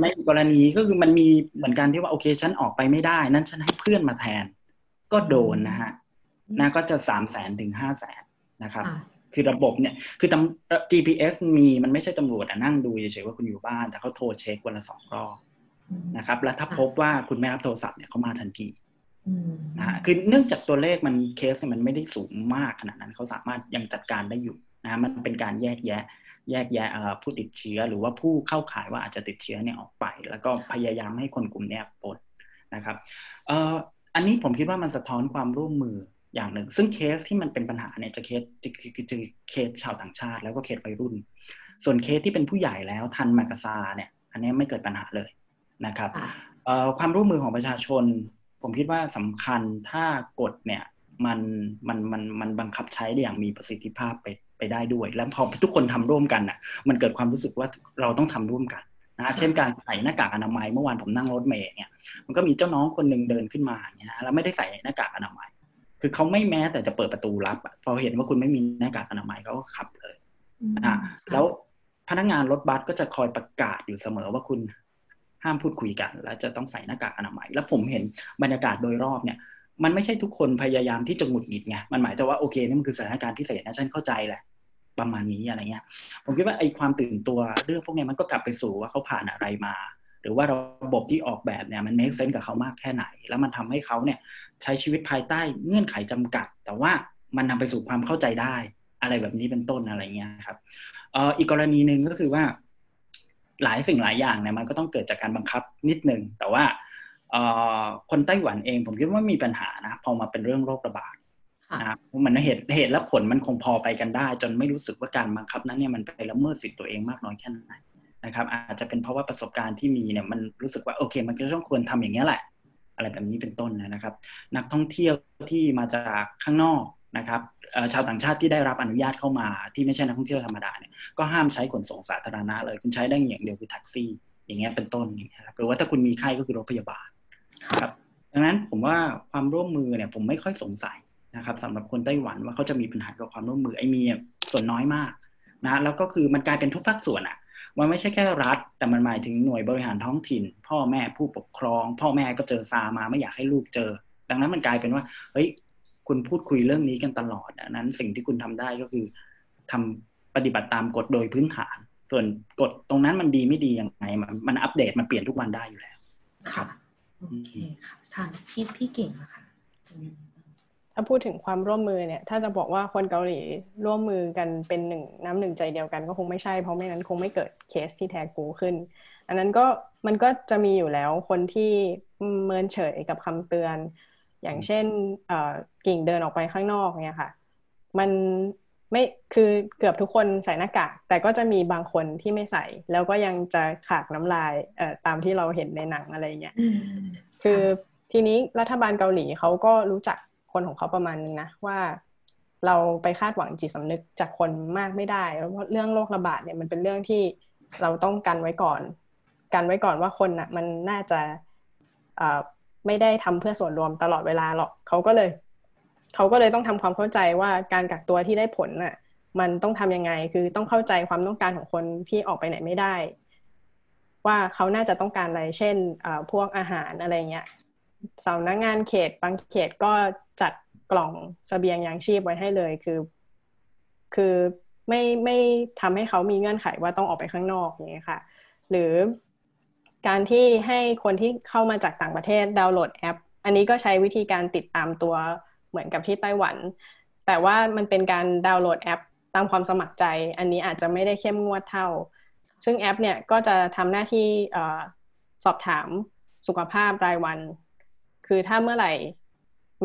ในกรณีก็คือมันมีเหมือนกันที่ว่าโอเคฉันออกไปไม่ได้ นั้นฉันให้เพื่อนมาแทน ก็โดนนะฮะนะก็จะสามแสนถึงห้าแสนนะครับ คือระบบเนี่ยคือตำ GPS มีมันไม่ใช่ตำรวจนั่งดูเฉยๆว่าคุณอยู่บ้าน แต่เขาโทรเช็ควันละสองรอบนะครับ แล้วถ้าพบว่าคุณไม่รับโทรศัพท์เนี่ยเขามาทันที นะคือเนื่องจากตัวเลขมันเคสมันไม่ได้สูงมากขนาดนั้นเขาสามารถยังจัดการได้อยู่นะมันเป็นการแยกแยะ แยกแยะผู้ติดเชื้อหรือว่าผู้เข้าข่ายว่าอาจจะติดเชื้อเนี่ยออกไป แล้วก็พยายามให้คนกลุ่มนี้ปลดนะครับอันนี้ผมคิดว่ามันสะท้อนความร่วมมืออย่างหนึ่ง ซึ่งเคสที่มันเป็นปัญหาเนี่ยจะเคสจะเคสชาวต่างชาติ แล้วก็เคสวัยรุ่น ส่วนเคสที่เป็นผู้ใหญ่แล้วทันมากาซาเนี่ย อันนี้ไม่เกิดปัญหาเลยนะครับความร่วมมือของประชาชน ผมคิดว่าสำคัญถ้ากฎเนี่ยมันมันมันมันบังคับใช้ได้อย่างมีประสิทธิภาพไปไปได้ด้วย แล้วพอทุกคนทำร่วมกันอะ มันเกิดความรู้สึกว่าเราต้องทำร่วมกันนะเช่นการใส่หน้ากากอนามัยเมื่อวานผมนั่งรถเมย์เนี่ยมันก็มีเจ้าน้องคนหนึ่งเดินขึ้นมาเนี่ยนะแล้วไม่ได้ใส่หน้ากากอนามัย คือเขาไม่แม้แต่จะเปิดประตูรับพอเห็นว่าคุณไม่มีหน้ากากอนามัยเขาก็ขับเลยอ่าแล้วพนักงานรถบัสก็จะคอยประกาศอยู่เสมอว่าคุณ ห้ามพูดคุยกัน และจะต้องใส่หน้ากากอนามัย แล้วผมเห็นบรรยากาศโดยรอบเนี่ยมันไม่ใช่ทุกคนพยายามที่จะหงุดหงิดไงมันหมายถึงว่าโอเคนี่มันคือสถานการณ์พิเศษนะฉันเข้าใจแหละประมาณนี้อะไรเงี้ย ผมคิดว่าไอ้ความตื่นตัวเรื่องพวกนี้มันก็กลับไปสู่ว่าเขาผ่านอะไรมา หรือว่าระบบที่ออกแบบเนี่ยมันเมคเซนส์กับเขามากแค่ไหน แล้วมันทำให้เขาเนี่ยใช้ชีวิตภายใต้เงื่อนไขจำกัด แต่ว่ามันนำไปสู่ความเข้าใจได้ อะไรแบบนี้เป็นต้นอะไรเงี้ยครับอีกกรณีหนึ่งก็คือว่า หลายสิ่งหลายอย่างเนี่ยมันก็ต้องเกิดจากการบังคับนิดนึง แต่ว่าคนไต้หวันเองผมคิดว่ามีปัญหานะพอมาเป็นเรื่องโรคระบาดนะมันเหตุเหตุและผลมันคงพอไปกันได้ จนไม่รู้สึกว่าการบังคับนั้นเนี่ยมันไปละเมิดสิทธิตัวเองมากน้อยแค่ไหนนะครับ อาจจะเป็นเพราะว่าประสบการณ์ที่มีเนี่ยมันรู้สึกว่าโอเค มันก็ต้องควรทำอย่างนี้แหละ อะไรแบบนี้เป็นต้นนะครับ นักท่องเที่ยวที่มาจากข้างนอก นะครับชาวต่างชาติที่ได้รับอนุญาตเข้ามาที่ไม่ใช่นักท่องเที่ยวธรรมดาเนี่ยก็ห้ามใช้ขนส่งสาธารณะเลยคุณใช้ได้อย่างเดียวคือแท็กซี่ อย่างเงี้ยเป็นต้นอย่างเงี้ยหรือว่าถ้าคุณมีไข้ก็คือรถพยาบาลครับดังนั้นผมว่าความร่วมมือเนี่ยผมไม่ค่อยสงสัยนะครับสำหรับคนไต้หวันว่าเขาจะมีปัญหากับความร่วมมือไอ้มีส่วนน้อยมากนะแล้วก็คือมันกลายเป็นทุกภาคส่วนอะมันไม่ใช่แค่รัฐ แต่มันหมายถึงหน่วยบริหารท้องถิ่น พ่อแม่ผู้ปกครอง พ่อแม่ก็เจอซามาไม่อยากให้ลูกเจอ ดังนั้นมันกลายเป็นว่าเฮ้ย คุณพูดคุยเรื่องนี้กันตลอดดังนั้น สิ่งที่คุณทำได้ก็คือทำปฏิบัติตามกฎโดยพื้นฐาน ส่วนกฎตรงนั้นมันดีไม่ดียังไง มันมันอัปเดตมันเปลี่ยนทุกวันได้อยู่แล้ว ค่ะโอเคค่ะทางที่พี่เก่งอะค่ะถ้าพูดถึงความร่วมมือเนี่ย ถ้าจะบอกว่าคนเกาหลีร่วมมือกันเป็นหนึ่งน้ำหนึ่งใจเดียวกันก็คงไม่ใช่เพราะไม่นั้นคงไม่เกิดเคสที่แท้กูขึ้น อันนั้นก็มันก็จะมีอยู่แล้วคนที่เมินเฉยกับคำเตือน อย่างเช่น กิ่งเดินออกไปข้างนอกเนี่ยค่ะ มันไม่คือเกือบทุกคนใส่หน้ากากแต่ก็จะมีบางคนที่ไม่ใส่ แล้วก็ยังจะขากน้ำลายเอ่อตามที่เราเห็นในหนังอะไรเงี้ยคือทีนี้รัฐบาลเกาหลีเขาก็รู้จักคนของเขาประมาณนึงนะว่าเราไปคาดหวังจิตสำนึกจากคนมากไม่ได้เพราะเรื่องโรคระบาดเนี่ยมันเป็นเรื่องที่เราต้องกันไว้ก่อน กันไว้ก่อนว่าคนน่ะมันน่าจะไม่ได้ทำเพื่อส่วนรวมตลอดเวลาหรอกเขาก็เลย เขาก็เลยต้องทำความเข้าใจว่าการกักตัวที่ได้ผลน่ะ มันต้องทํำยังไง คือต้องเข้าใจความต้องการของคนที่ออกไปไหนไม่ได้ ว่าเขาน่าจะต้องการอะไร เช่นพวกอาหารอะไรเงี้ยสำนักงานเขตบางเขตก็จัดกล่องสเสบียงยางชีพไว้ให้เลย คือ คือไม่ไม่ทำให้เขามีเงื่อนไขว่าต้องออกไปข้างนอกอย่างเงี้ยค่ะ หรือการที่ให้คนที่เข้ามาจากต่างประเทศดาวน์โหลดแอป อันนี้ก็ใช้วิธีการติดตามตัว เหมือนกับที่ไต้หวัน แต่ว่ามันเป็นการดาวน์โหลดแอป ตามความสมัครใจ อันนี้อาจจะไม่ได้เข้มงวดเท่า ซึ่งแอปเนี่ยก็จะทำหน้าที่สอบถามสุขภาพรายวัน คือถ้าเมื่อไหร่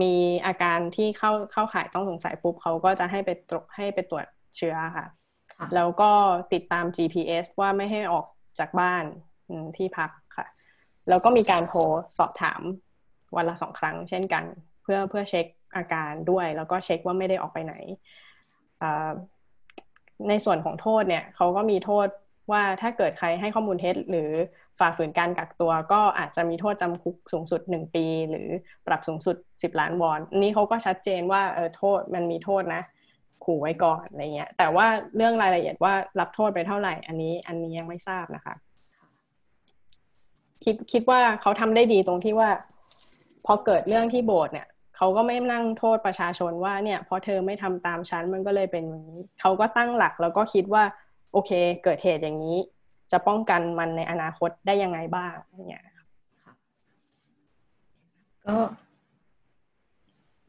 มีอาการที่เข้าเข้าข่ายต้องสงสัยปุ๊บเขาก็จะให้ไปตรวจให้ไปตรวจเชื้อค่ะ แล้วก็ติดตาม GPS ว่าไม่ให้ออกจากบ้านที่พักค่ะ แล้วก็มีการโทรสอบถามวันละสองครั้งเช่นกัน เพื่อเพื่อเช็ค อาการด้วย แล้วก็เช็คว่าไม่ได้ออกไปไหน ในส่วนของโทษเนี่ยเขาก็มีโทษว่าถ้าเกิดใครให้ข้อมูลเท็จหรือฝ่าฝืนการกักตัวก็อาจจะมีโทษจำคุกสูงสุดหนึ่งปี หรือปรับสูงสุดสิบล้านวอนนี้เขาก็ชัดเจนว่าเออโทษมันมีโทษนะ ขู่ไว้ก่อนอะไรเงี้ย แต่ว่าเรื่องรายละเอียดว่ารับโทษไปเท่าไหร่ อันนี้อันนี้ยังไม่ทราบนะคะ คิดคิดว่าเขาทำได้ดีตรงที่ว่า พอเกิดเรื่องที่โบสถ์เนี่ย เขาก็ไม่นั่งโทษประชาชนว่าเนี่ยเพราะเธอไม่ทำตามฉันมันก็เลยเป็นอย่างนี้เขาก็ตั้งหลักแล้วก็คิดว่า โอเค เกิดเหตุอย่างนี้ จะป้องกันมันในอนาคตได้ยังไงบ้างเนี่ยก็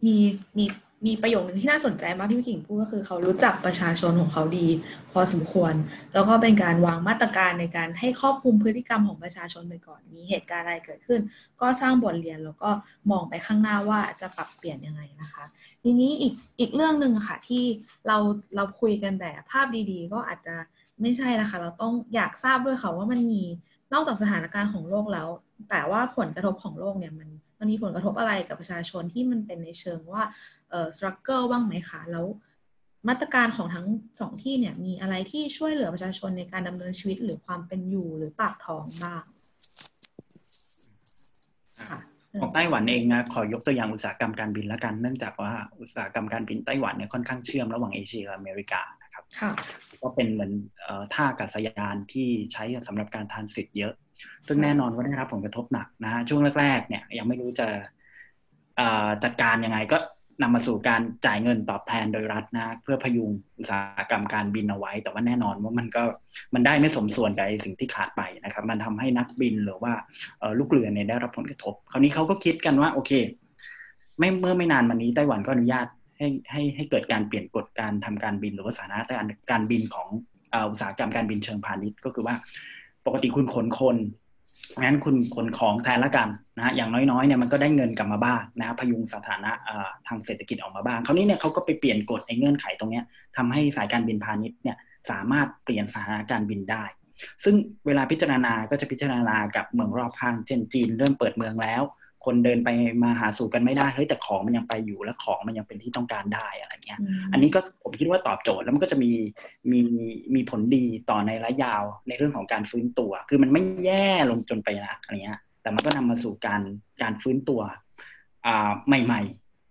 มีมี มีประโยคหนึ่งที่น่าสนใจมากที่พี่กิ่งพูดก็คือเขารู้จักประชาชนของเขาดี พอสมควร แล้วก็เป็นการวางมาตรการในการให้ครอบคลุมพฤติกรรมของประชาชนไปก่อนมีเหตุการณ์อะไรเกิดขึ้น ก็สร้างบทเรียนแล้วก็มองไปข้างหน้าว่าจะปรับเปลี่ยนยังไงนะคะทีนี้อีกอีกเรื่องหนึ่งค่ะที่เราเราคุยกันแบบภาพดีๆ ก็อาจจะไม่ใช่นะคะ เราต้องอยากทราบด้วยค่ะว่ามันมีนอกจากสถานการณ์ของโลกแล้ว แต่ว่าผลกระทบของโลกเนี่ยมัน มันมีผลกระทบอะไรกับประชาชนที่มันเป็นในเชิงว่าเอ่อสครัลเกิลบ้างไหมคะแล้วมาตรการของทั้งสองที่เนี่ยมีอะไรที่ช่วยเหลือประชาชนในการดำเนินชีวิตหรือความเป็นอยู่หรือปากท้องบ้างของไต้หวันเองนะขอยกตัวอย่างอุตสาหกรรมการบินละกันเนื่องจากว่าอุตสาหกรรมการบินไต้หวันเนี่ยค่อนข้างเชื่อมระหว่างเอเชียกับอเมริกานะครับก็เป็นเหมือนท่าอากาศยานที่ใช้สำหรับการทานสิทธิ์เยอะ ซึ่งแน่นอนว่าได้รับผลกระทบหนักนะช่วงแรกๆเนี่ยยังไม่รู้จะจัดการยังไงก็นำมาสู่การจ่ายเงินตอบแทนโดยรัฐนะ เพื่อพยุงอุตสาหกรรมการบินเอาไว้ แต่ว่าแน่นอนว่ามันก็มันได้ไม่สมส่วนกับสิ่งที่ขาดไปนะครับ มันทำให้นักบินหรือว่าลูกเรือเนี่ยได้รับผลกระทบ คราวนี้เขาก็คิดกันว่าโอเค ไม่เมื่อไม่นานมานี้ไต้หวันก็อนุญาตให้ให้ให้เกิดการเปลี่ยนกฎการทำการบิน หรือว่าสถานะการการบินของอุตสาหกรรมการบินเชิงพาณิชย์ก็คือว่า ปกติคุณขนคนงั้นคุณขนของแทนละกันนะอย่างน้อยๆเนี่ยมันก็ได้เงินกลับมาบ้างนะพยุงสถานะทางเศรษฐกิจออกมาบ้างคราวนี้เนี่ยเขาก็ไปเปลี่ยนกฎไอ้เงื่อนไขตรงนี้ทำให้สายการบินพาณิชย์เนี่ยสามารถเปลี่ยนสถานะการบินได้ ซึ่งเวลาพิจารณาก็จะพิจารณากับเมืองรอบข้างเช่นจีนเริ่มเปิดเมืองแล้ว คนเดินไปมาหาสู่กันไม่ได้เฮ้ยแต่ของมันยังไปอยู่และของมันยังเป็นที่ต้องการได้อะไรเงี้ย อันนี้ก็ผมคิดว่าตอบโจทย์แล้วมันก็จะมีมีมีผลดีต่อในระยะยาวในเรื่องของการฟื้นตัว คือมันไม่แย่ลงจนไปนะอะไรเงี้ย แต่มันก็นำมาสู่การการฟื้นตัวอ่าใหม่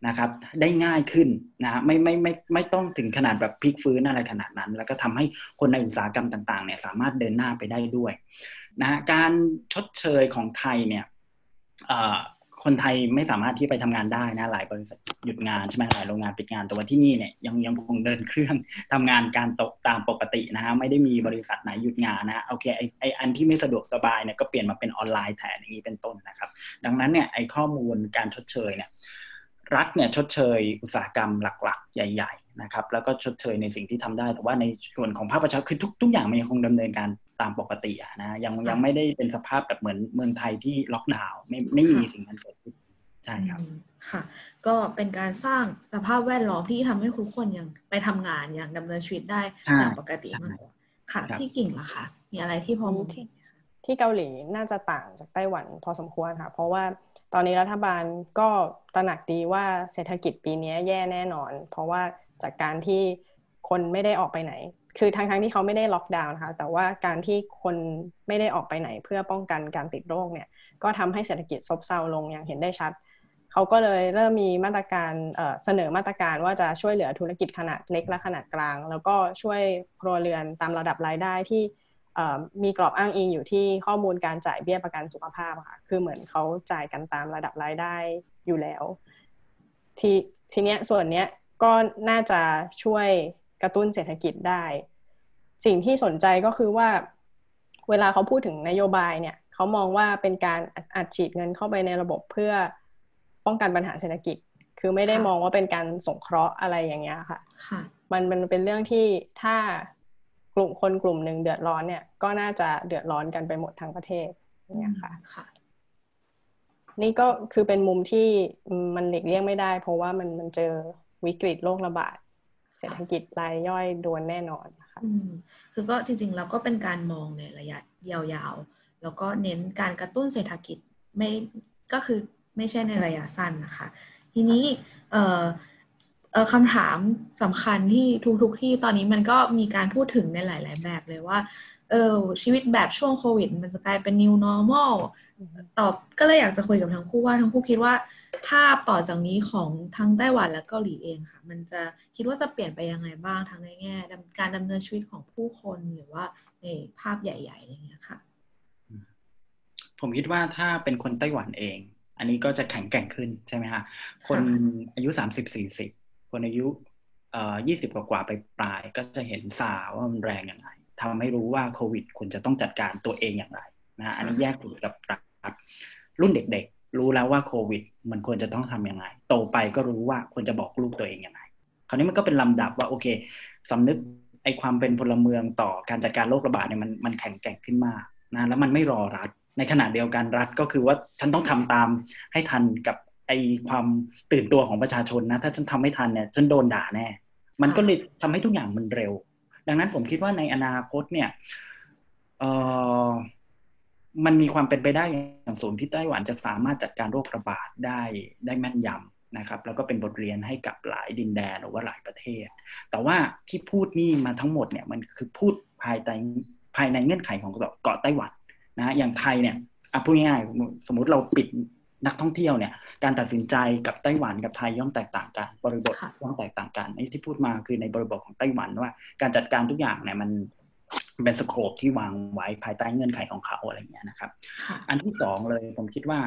นะครับ ได้ง่ายขึ้นนะไม่ไม่ไม่ไม่ต้องถึงขนาดแบบพลิกฟื้นอะไรขนาดนั้น แล้วก็ทำให้คนในอุตสาหกรรมต่างๆเนี่ยสามารถเดินหน้าไปได้ด้วยนะการชดเชยของไทยเนี่ย คนไทยไม่สามารถที่ไปทำงานได้นะหลายบริษัทหยุดงานใช่ไหมหลายโรงงานปิดงานแต่ว่าที่นี่เนี่ยยังยังคงเดินเครื่องทำงานการตกตามปกตินะฮะไม่ได้มีบริษัทไหนหยุดงานนะโอเคไอไออันที่ไม่สะดวกสบายเนี่ยก็เปลี่ยนมาเป็นออนไลน์แทนอย่างนี้เป็นต้นนะครับ ดังนั้นเนี่ยไอข้อมูลการชดเชยเนี่ยรัฐเนี่ยชดเชยอุตสาหกรรมหลักๆ ใหญ่ ๆ นะครับ แล้วก็ชดเชยในสิ่งที่ทำได้ แต่ว่าในส่วนของภาคประชาคือทุกทุกอย่างมันยังคงดำเนินการ ตามปกตินะยังยังไม่ได้เป็นสภาพแบบเหมือนเมืองไทยที่ล็อกดาวน์ไม่ไม่มีสิ่งนั้นเกิดขึ้นใช่ครับค่ะ ก็เป็นการสร้างสภาพแวดล้อมที่ทำให้ทุกคนยังไปทำงานอย่างดำเนินชีวิตได้ตามปกติมากกว่าค่ะที่กิ่งล่ะคะมีอะไรที่พอมที่ที่เกาหลีน่าจะต่างจากไต้หวันพอสมควรค่ะ เพราะว่าตอนนี้รัฐบาลก็ตระหนักดีว่าเศรษฐกิจปีนี้แย่แน่นอน เพราะว่าจากการที่คนไม่ได้ออกไปไหน คือทั้งทั้งที่เขาไม่ได้ล็อกดาวน์นะคะ แต่ว่าการที่คนไม่ได้ออกไปไหนเพื่อป้องกันการติดโรคเนี่ย ก็ทำให้เศรษฐกิจซบเซาลงอย่างเห็นได้ชัด เขาก็เลยเริ่มมีมาตรการเสนอมาตรการว่าจะช่วยเหลือธุรกิจขนาดเล็กและขนาดกลาง แล้วก็ช่วยครัวเรือนตามระดับรายได้ที่มีกรอบอ้างอิงอยู่ที่ข้อมูลการจ่ายเบี้ยประกันสุขภาพค่ะ คือเหมือนเขาจ่ายกันตามระดับรายได้อยู่แล้ว ทีทีเนี้ยส่วนเนี้ยก็น่าจะช่วย กระตุ้นเศรษฐกิจได้ สิ่งที่สนใจก็คือว่า เวลาเขาพูดถึงนโยบายเนี่ยเขามองว่าเป็นการอัดฉีดเงินเข้าไปในระบบเพื่อป้องกันปัญหาเศรษฐกิจ คือไม่ได้มองว่าเป็นการสงเคราะห์อะไรอย่างเงี้ยค่ะ มันมันเป็นเรื่องที่ถ้ากลุ่มคนกลุ่มหนึ่งเดือดร้อนเนี่ยก็น่าจะเดือดร้อนกันไปหมดทั้งประเทศเนี่ยค่ะค่ะนี่ก็คือเป็นมุมที่มันหลีกเลี่ยงไม่ได้ เพราะว่ามันมันเจอวิกฤตโรคระบาด เศรษฐกิจรายย่อยโดนแน่นอนค่ะคือก็จริงๆ แล้วก็เป็นการมองในระยะยาวๆ แล้วก็เน้นการกระตุ้นเศรษฐกิจไม่ก็คือไม่ใช่ในระยะสั้นนะคะ ทีนี้เอ่อคำถามสำคัญที่ทุกๆทที่ตอนนี้มันก็มีการพูดถึงในหลาย ๆ แบบเลยว่าเออชีวิตแบบช่วงโควิด มันจะกลายเป็น new normal ตอบก็เลยอยากจะคุยกับทั้งคู่ว่าทั้งคู่คิดว่า ภาพต่อจากนี้ของทั้งไต้หวันและเกาหลีเองค่ะ มันจะคิดว่าจะเปลี่ยนไปยังไงบ้างทั้งในแง่การดำเนินชีวิตของผู้คนหรือว่าในภาพใหญ่ๆอะไรเงี้ยค่ะ ผมคิดว่าถ้าเป็นคนไต้หวันเอง อันนี้ก็จะแข็งแกร่งขึ้นใช่ไหมคะคนอายุสามสิบสี่สิบคนอายุยี่สิบกว่าไปปลายก็จะเห็นสาว่ามันแรงอย่างไรทำให้รู้ว่าโควิดคุณจะต้องจัดการตัวเองอย่างไรนะอันนี้แยกถูกกับรัฐรุ่นเด็กๆ รู้แล้วว่าโควิด มันควรจะต้องทํำยังไง โตไปก็รู้ว่าควรจะบอกลูกตัวเองอย่างไรคราวนี้มันก็เป็นลำดับว่าโอเคสำนึกไอความเป็นพลเมืองต่อการจัดการโรคระบาดเนี่ยมันมันแข็งแกร่งขึ้นมากนะแล้วมันไม่รอรัฐ ในขณะเดียวกันรัฐก็คือว่าฉันต้องทำตามให้ทันกับไอความตื่นตัวของประชาชนนะ ถ้าฉันทำไม่ทันเนี่ยฉันโดนด่าแน่ มันก็เลยทำให้ทุกอย่างมันเร็ว ดังนั้นผมคิดว่าในอนาคตเนี่ยเออ มันมีความเป็นไปได้อย่างสูงที่ไต้หวันจะสามารถจัดการโรคระบาดได้ได้แม่นยำนะครับ แล้วก็เป็นบทเรียนให้กับหลายดินแดนหรือว่าหลายประเทศ แต่ว่าที่พูดนี่มาทั้งหมดเนี่ยมันคือพูดภายในภายในเงื่อนไขของเกาะไต้หวันนะอย่างไทยเนี่ยอะพูดง่ายๆสมมุติเราปิดนักท่องเที่ยวเนี่ยการตัดสินใจกับไต้หวันกับไทยย่อมแตกต่างกัน บริบทย่อมแตกต่างกันไอ้ที่พูดมาคือในบริบทของไต้หวันว่า การจัดการทุกอย่างเนี่ยมัน เป็นสโคปที่วางไว้ภายใต้เงื่อนไขของเขาอะไรเงี้ยนะครับ อันที่สองเลยผมคิดว่า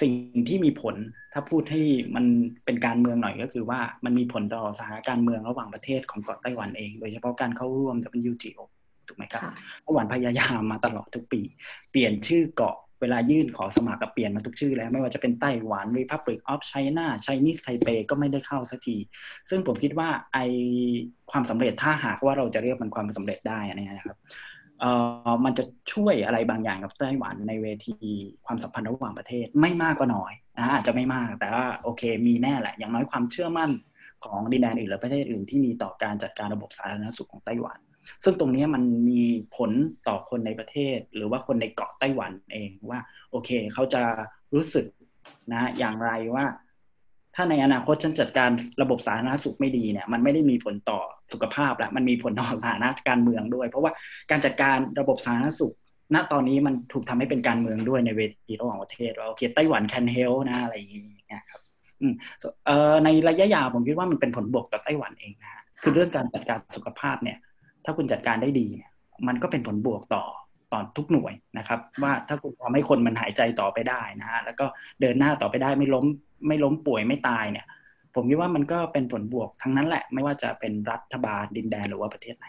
สิ่งที่มีผลถ้าพูดให้มันเป็นการเมืองหน่อยก็คือว่ามันมีผลต่อสถานการณ์เมืองระหว่างประเทศของเกาะไต้หวันเอง โดยเฉพาะการเข้าร่วม WTO ถูกไหมครับไต้หวันพยายามมาตลอดทุกปี เปลี่ยนชื่อเกาะเวลายื่นขอสมัครกับเปลี่ยนมาทุกชื่อแล้ว ไม่ว่าจะเป็นไต้หวัน Republic of China Chinese Taipei ก็ไม่ได้เข้าสักที ซึ่งผมคิดว่าไอความสำเร็จถ้าหากว่าเราจะเรียกมันความสำเร็จได้นะครับเอ่อมันจะช่วยอะไรบางอย่างกับไต้หวันในเวทีความสัมพันธ์ระหว่างประเทศไม่มากก็น้อยนะอาจจะไม่มากแต่ว่าโอเค มีแน่แหละ อย่างน้อยความเชื่อมั่นของดินแดนอื่นหรือประเทศอื่นที่มีต่อการจัดการระบบสาธารณสุขของไต้หวัน ซึ่งตรงนี้มันมีผลต่อคนในประเทศ หรือว่าคนในเกาะไต้หวันเองว่า โอเคเขาจะรู้สึกนะอย่างไรว่า ถ้าในอนาคตฉันจัดการระบบสาธารณสุขไม่ดีเนี่ย มันไม่ได้มีผลต่อสุขภาพแล้วมันมีผลต่อสถานะการเมืองด้วย เพราะว่าการจัดการระบบสาธารณสุขณตอนนี้มันถูกทำให้เป็นการเมืองด้วยในเวทีระหว่างประเทศว่าโอเคไต้หวันแคนเฮลนะอะไรอย่างเงี้ยครับในระยะยาวผมคิดว่ามันเป็นผลบวกต่อไต้หวันเองนะฮะคือเรื่องการจัดการสุขภาพเนี่ย ถ้าคุณจัดการได้ดีเนี่ยมันก็เป็นผลบวกต่อต่อทุกหน่วยนะครับ ว่าถ้าคุณทำให้คนมันหายใจต่อไปได้นะฮะแล้วก็เดินหน้าต่อไปได้ไม่ล้มไม่ล้มป่วยไม่ตายเนี่ย ผมคิดว่ามันก็เป็นผลบวกทั้งนั้นแหละ ไม่ว่าจะเป็นรัฐบาลดินแดนหรือว่าประเทศไหน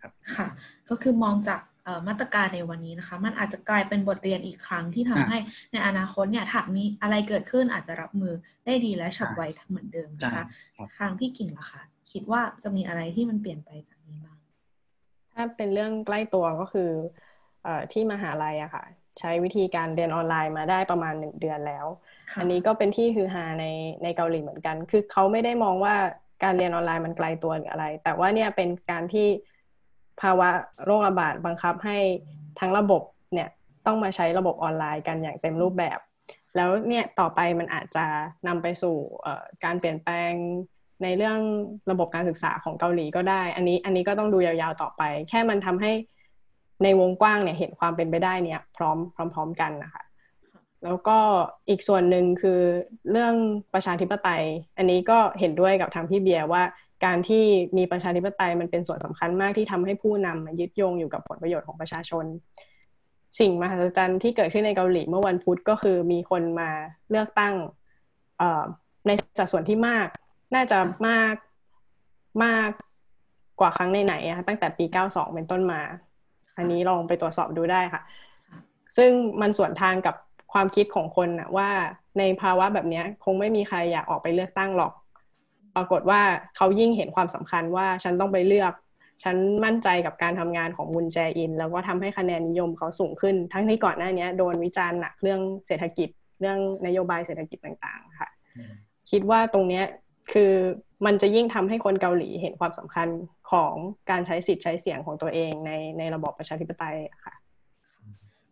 ครับค่ะ ก็คือมองจากมาตรการในวันนี้นะคะ มันอาจจะกลายเป็นบทเรียนอีกครั้งที่ทำให้ในอนาคตเนี่ยถ้ามีอะไรเกิดขึ้นอาจจะรับมือได้ดีและฉับไวเหมือนเดิมนะคะ ทางพี่กิ่งล่ะคะคิดว่าจะมีอะไรที่มันเปลี่ยนไปจากนี้บ้าง ถ้าเป็นเรื่องใกล้ตัวก็คือที่มหาลัยอะค่ะ ใช้วิธีการเรียนออนไลน์มาได้ประมาณหนึ่งเดือนแล้ว อันนี้ก็เป็นที่ฮือฮาในในเกาหลีเหมือนกัน คือเขาไม่ได้มองว่าการเรียนออนไลน์มันไกลตัวหรืออะไร แต่ว่าเนี่ยเป็นการที่ภาวะโรคระบาดบังคับให้ทั้งระบบเนี่ยต้องมาใช้ระบบออนไลน์กันอย่างเต็มรูปแบบ แล้วเนี่ยต่อไปมันอาจจะนำไปสู่การเปลี่ยนแปลง ในเรื่องระบบการศึกษาของเกาหลีก็ได้ อันนี้อันนี้ก็ต้องดูยาวๆต่อไป แค่มันทำให้ในวงกว้างเนี่ยเห็นความเป็นไปได้เนี่ย พร้อมพร้อม ๆ กันนะคะแล้วก็อีกส่วนหนึ่งคือเรื่องประชาธิปไตย อันนี้ก็เห็นด้วยกับทางพี่เบียร์ว่า การที่มีประชาธิปไตยมันเป็นส่วนสำคัญมากที่ทำให้ผู้นำยึดโยงอยู่กับผลประโยชน์ของประชาชน สิ่งมหัศจรรย์ที่เกิดขึ้นในเกาหลีเมื่อวันพุธก็คือมีคนมาเลือกตั้งในสัดส่วนที่มาก น่าจะมากมากกว่าครั้งในไหนอะตั้งแต่ปี 92 เป็นต้นมา อันนี้ลองไปตรวจสอบดูได้ค่ะ ซึ่งมันส่วนทางกับความคิดของคนอะว่าในภาวะแบบนี้คงไม่มีใครอยากออกไปเลือกตั้งหรอก ปรากฏว่าเขายิ่งเห็นความสำคัญว่าฉันต้องไปเลือก ฉันมั่นใจกับการทำงานของมุนแจอิน แล้วก็ทำให้คะแนนนิยมเขาสูงขึ้น ทั้งที่ก่อนหน้านี้โดนวิจารณ์หนักเรื่องเศรษฐกิจ เรื่องนโยบายเศรษฐกิจต่างๆ ค่ะ คิดว่าตรงเนี้ย คือมันจะยิ่งทำให้คนเกาหลีเห็นความสำคัญของการใช้สิทธิ์ใช้เสียงของตัวเองในในระบอบประชาธิปไตยค่ะ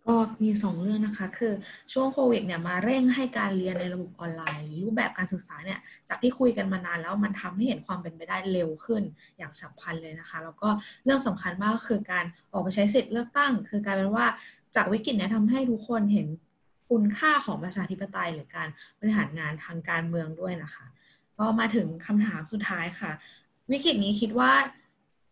ก็มีสองเรื่องนะคะ คือช่วงโควิดเนี่ยมาเร่งให้การเรียนในระบบออนไลน์ รูปแบบการศึกษาเนี่ยจากที่คุยกันมานานแล้วมันทำให้เห็นความเป็นไปได้เร็วขึ้นอย่างฉับพลันเลยนะคะ แล้วก็เรื่องสำคัญมากก็คือการออกไปใช้สิทธิ์เลือกตั้ง คือกลายเป็นว่าจากวิกฤตเนี่ยทำให้ทุกคนเห็นคุณค่าของประชาธิปไตยหรือการบริหารงานทางการเมืองด้วยนะคะ ก็มาถึงคำถามสุดท้ายค่ะ วิกฤตนี้คิดว่า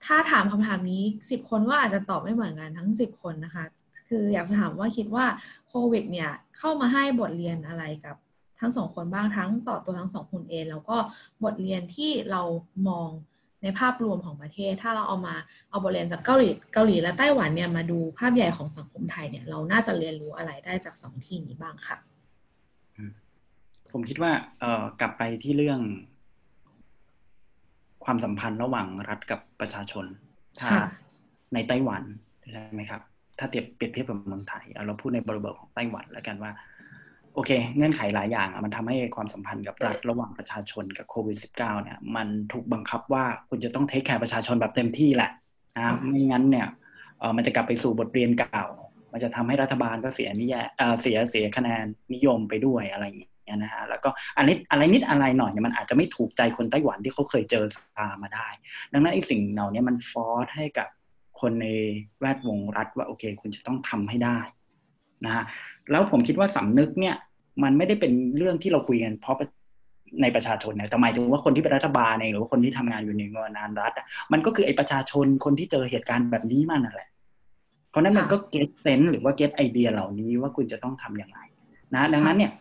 ถ้าถามคำถามนี้สิบคนก็อาจจะตอบไม่เหมือนกันทั้งสิบคนนะคะ คืออยากจะถามว่าคิดว่าโควิด เนี่ยเข้ามาให้บทเรียนอะไรกับทั้งสองคนบ้างทั้งต่อตัวทั้งสองคนเองแล้วก็บทเรียนที่เรามองในภาพรวมของประเทศ ถ้าเราเอามาเอาบทเรียนจากเกาหลีเกาหลีและไต้หวันเนี่ยมาดูภาพใหญ่ของสังคมไทยเนี่ยเราน่าจะเรียนรู้อะไรได้จากสองที่นี้บ้างค่ะ ผมคิดว่า เอ่อกลับไปที่เรื่อง ความสัมพันธ์ระหว่างรัฐกับประชาชน ถ้าในไต้หวันใช่ไหมครับ ถ้าเทียบเปรียบเทียบกับเมืองไทยเราพูดในบริบทของไต้หวันแล้วกันว่า โอเค เงื่อนไขหลายอย่างมันทำให้ความสัมพันธ์กับรัฐระหว่างประชาชนกับโควิด -19 เนี่ย มันถูกบังคับว่าคุณจะต้องเทคแคร์ประชาชนแบบเต็มที่แหละนะไม่งั้นเนี่ยเออมันจะกลับไปสู่บทเรียนเก่า มันจะทำให้รัฐบาลก็เสียนิยเสียเสียคะแนนนิยมไปด้วยอะไรอย่าง เงี้ยนะฮะแล้วก็อันนี้อะไรนิดอะไรหน่อยเนี่ยมันอาจจะไม่ถูกใจคนไต้หวันที่เขาเคยเจอสภามาได้ ดังนั้นไอ้สิ่งเหล่านี้มันฟอร์สให้กับคนในแวดวงรัฐว่าโอเค คุณจะต้องทำให้ได้นะฮะแล้วผมคิดว่าสำนึกเนี่ยมันไม่ได้เป็นเรื่องที่เราคุยกันเพราะในประชาชนเนี่ยแต่หมายถึงว่าคนที่เป็นรัฐบาลเองหรือว่าคนที่ทำงานอยู่ในงานรัฐมันก็คือไอ้ประชาชนคนที่เจอเหตุการณ์แบบนี้มานั่นแหละ เพราะนั้นมันก็ get sense หรือว่า get idea เหล่านี้ว่าคุณจะต้องทำอย่างไรนะ ดังนั้นเนี่ย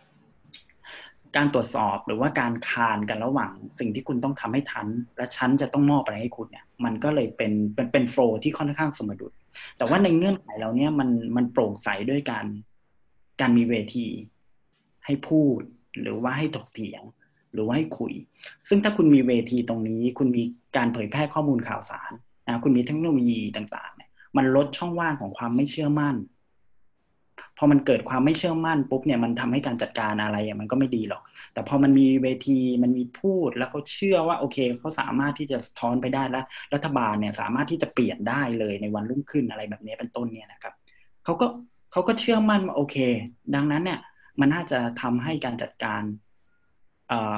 การตรวจสอบหรือว่าการคานกันระหว่างสิ่งที่คุณต้องทำให้ทัน และฉันจะต้องมอบอะไรให้คุณเนี่ย มันก็เลยเป็นเป็นเป็น flow ที่ค่อนข้างสมดุลแต่ว่าในเงื่อนไขเราเนี่ยมันมันโปร่งใสด้วยการการมีเวที ให้พูด หรือว่าให้ถกเถียง หรือว่าให้คุย ซึ่งถ้าคุณมีเวทีตรงนี้ คุณมีการเผยแพร่ข้อมูลข่าวสารนะคุณมีเทคโนโลยีต่างๆเนี่ยมันลดช่องว่างของความไม่เชื่อมั่น อมันเกิดความไม่เชื่อมั่นปุ๊บเนี่ยมันทำให้การจัดการอะไรมันก็ไม่ดีหรอก แต่พอมันมีเวทีมันมีพูดแล้วเขาเชื่อว่าโอเคเขาสามารถที่จะสะท้อนไปได้แล้วรัฐบาลเนี่ยสามารถที่จะเปลี่ยนได้เลยในวันรุ่งขึ้นอะไรแบบนี้เป็นต้นเนี่ยนะครับเขาก็เขาก็เชื่อมั่นว่าโอเค ดังนั้นเนี่ยมันน่าจะทำให้การจัดการ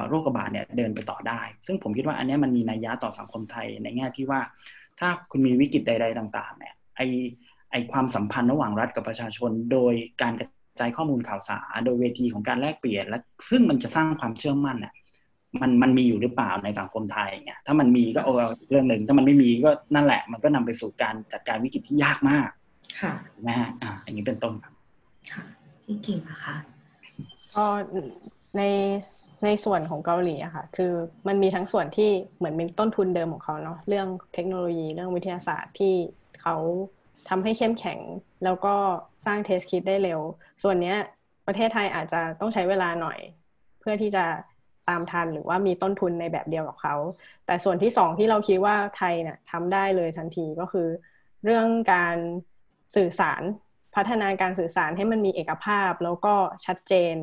โรคระบาดเนี่ยเดินไปต่อได้ ซึ่งผมคิดว่าอันนี้มันมีนัยยะต่อสังคมไทยในแง่ที่ว่า ถ้าคุณมีวิกฤตใด ๆ ต่าง ๆ เนี่ยไอ ไอความสัมพันธ์ระหว่างรัฐกับประชาชน โดยการกระจข้อมูลข่าวสาร โดยเวทีของการแลกเปลี่ยนและซึ่งมันจะสร้างความเชื่อมั่นอะมันมันมีอยู่หรือเปล่าในสังคมไทยเนี่ยถ้ามันมีก็โอ้เรื่องหนึ่งถ้ามันไม่มีก็นั่นแหละ มันก็นำไปสู่การจัดการวิกฤตที่ยากมาก ค่ะนะฮะอ่าอย่างนี้เป็นต้นครับค่ะพี่กิ่งนะคะก็ในในส่วนของเกาหลีอะค่ะ คือมันมีทั้งส่วนที่เหมือนเป็นต้นทุนเดิมของเขาเนาะเรื่องเทคโนโลยีเรื่องวิทยาศาสตร์ที่เขา ทำให้เข้มแข็ง แล้วก็สร้างเทสคิดได้เร็ว ส่วนเนี้ยประเทศไทยอาจจะต้องใช้เวลาหน่อย เพื่อที่จะตามทันหรือว่ามีต้นทุนในแบบเดียวกับเขา แต่ส่วนที่สองที่เราคิดว่าไทยเนี่ยทำได้เลยทันทีก็คือ เรื่องการสื่อสารพัฒนาการสื่อสารให้มันมีเอกภาพ แล้วก็ชัดเจน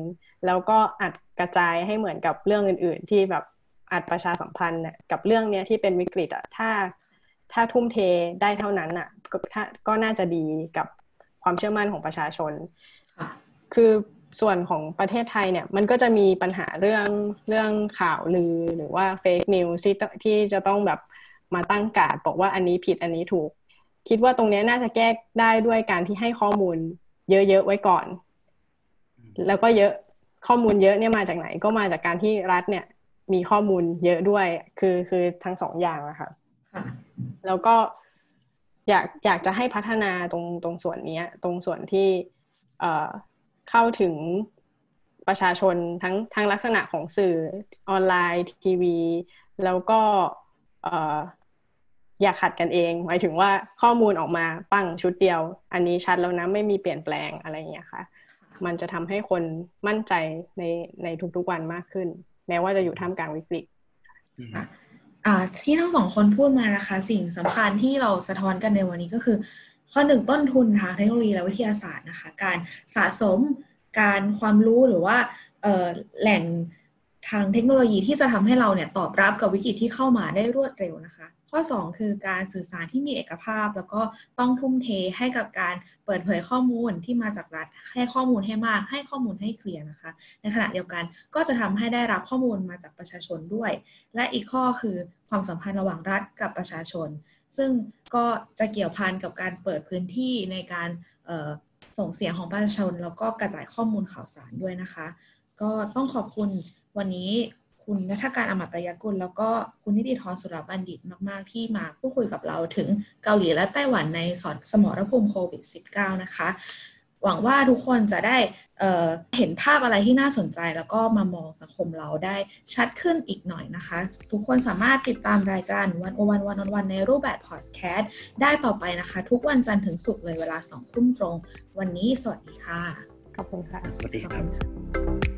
แล้วก็อัดกระจายให้เหมือนกับเรื่องอื่น ๆ ที่แบบอัดประชาสัมพันธ์เนี่ยกับเรื่องเนี้ยที่เป็นวิกฤตอะถ้า ถ้าทุ่มเทได้เท่านั้นอะก็ก็น่าจะดีกับความเชื่อมั่นของประชาชน คือส่วนของประเทศไทยเนี่ย มันก็จะมีปัญหาเรื่องเรื่องข่าวลือหรือว่า fake news ที่ที่จะต้องแบบมาตั้งกาดบอกว่าอันนี้ผิดอันนี้ถูก คิดว่าตรงนี้น่าจะแก้ได้ด้วยการที่ให้ข้อมูลเยอะๆไว้ก่อน แล้วก็เยอะข้อมูลเยอะเนี่ยมาจากไหนก็มาจากการที่รัฐเนี่ยมีข้อมูลเยอะด้วย คือคือทั้งสองอย่างอะค่ะ แล้วก็อยากอยากจะให้พัฒนาตรงตรงส่วนนี้ตรงส่วนที่เอ่อเข้าถึงประชาชนทั้งทั้งลักษณะของสื่อออนไลน์ทีวี แล้วก็อยากขัดกันเอง หมายถึงว่าข้อมูลออกมาปั้งชุดเดียว อันนี้ชัดแล้วนะไม่มีเปลี่ยนแปลงอะไรอย่างเงี้ยค่ะ มันจะทำให้คนมั่นใจในในทุกๆวันมากขึ้น แม้ว่าจะอยู่ท่ามกลางวิกฤต ที่ทั้งสองคนพูดมานะคะ สิ่งสำคัญที่เราสะท้อนกันในวันนี้ก็คือ ข้อหนึ่งต้นทุนทางเทคโนโลยีและวิทยาศาสตร์นะคะ การสะสมการความรู้หรือว่าแหล่งทางเทคโนโลยีที่จะทำให้เราเนี่ยตอบรับกับวิกฤตที่เข้ามาได้รวดเร็วนะคะ ข้อ 2 คือการสื่อสารที่มีเอกภาพ แล้วก็ต้องทุ่มเทให้กับการเปิดเผยข้อมูลที่มาจากรัฐ ให้ข้อมูลให้มาก ให้ข้อมูลให้เคลียร์นะคะ ในขณะเดียวกันก็จะทำให้ได้รับข้อมูลมาจากประชาชนด้วย และอีกข้อคือความสัมพันธ์ระหว่างรัฐกับประชาชน ซึ่งก็จะเกี่ยวพันกับการเปิดพื้นที่ในการส่งเสียงของประชาชน แล้วก็กระจายข้อมูลข่าวสารด้วยนะคะ ก็ต้องขอบคุณวันนี้ คุณนัทการอมตยกุลแล้วก็คุณนิติธรสุรบัณฑิตมาก ๆ ที่มาพูดคุยกับเราถึงเกาหลีและไต้หวันในสอนสมรภูมิโควิด -19 นะคะ หวังว่าทุกคนจะได้เเห็นภาพอะไรที่น่าสนใจ แล้วก็มามองสังคมเราได้ชัดขึ้นอีกหน่อยนะคะ ทุกคนสามารถติดตามรายการวันโอวันวันวันในรูปแบบพอดแคสต์ได้ต่อไปนะคะ ทุกวันจันทร์ถึงศุกร์เลยเวลาสองทุ่มตรง วันนี้สวัสดีค่ะขอบคุณค่ะสวัสดีครับ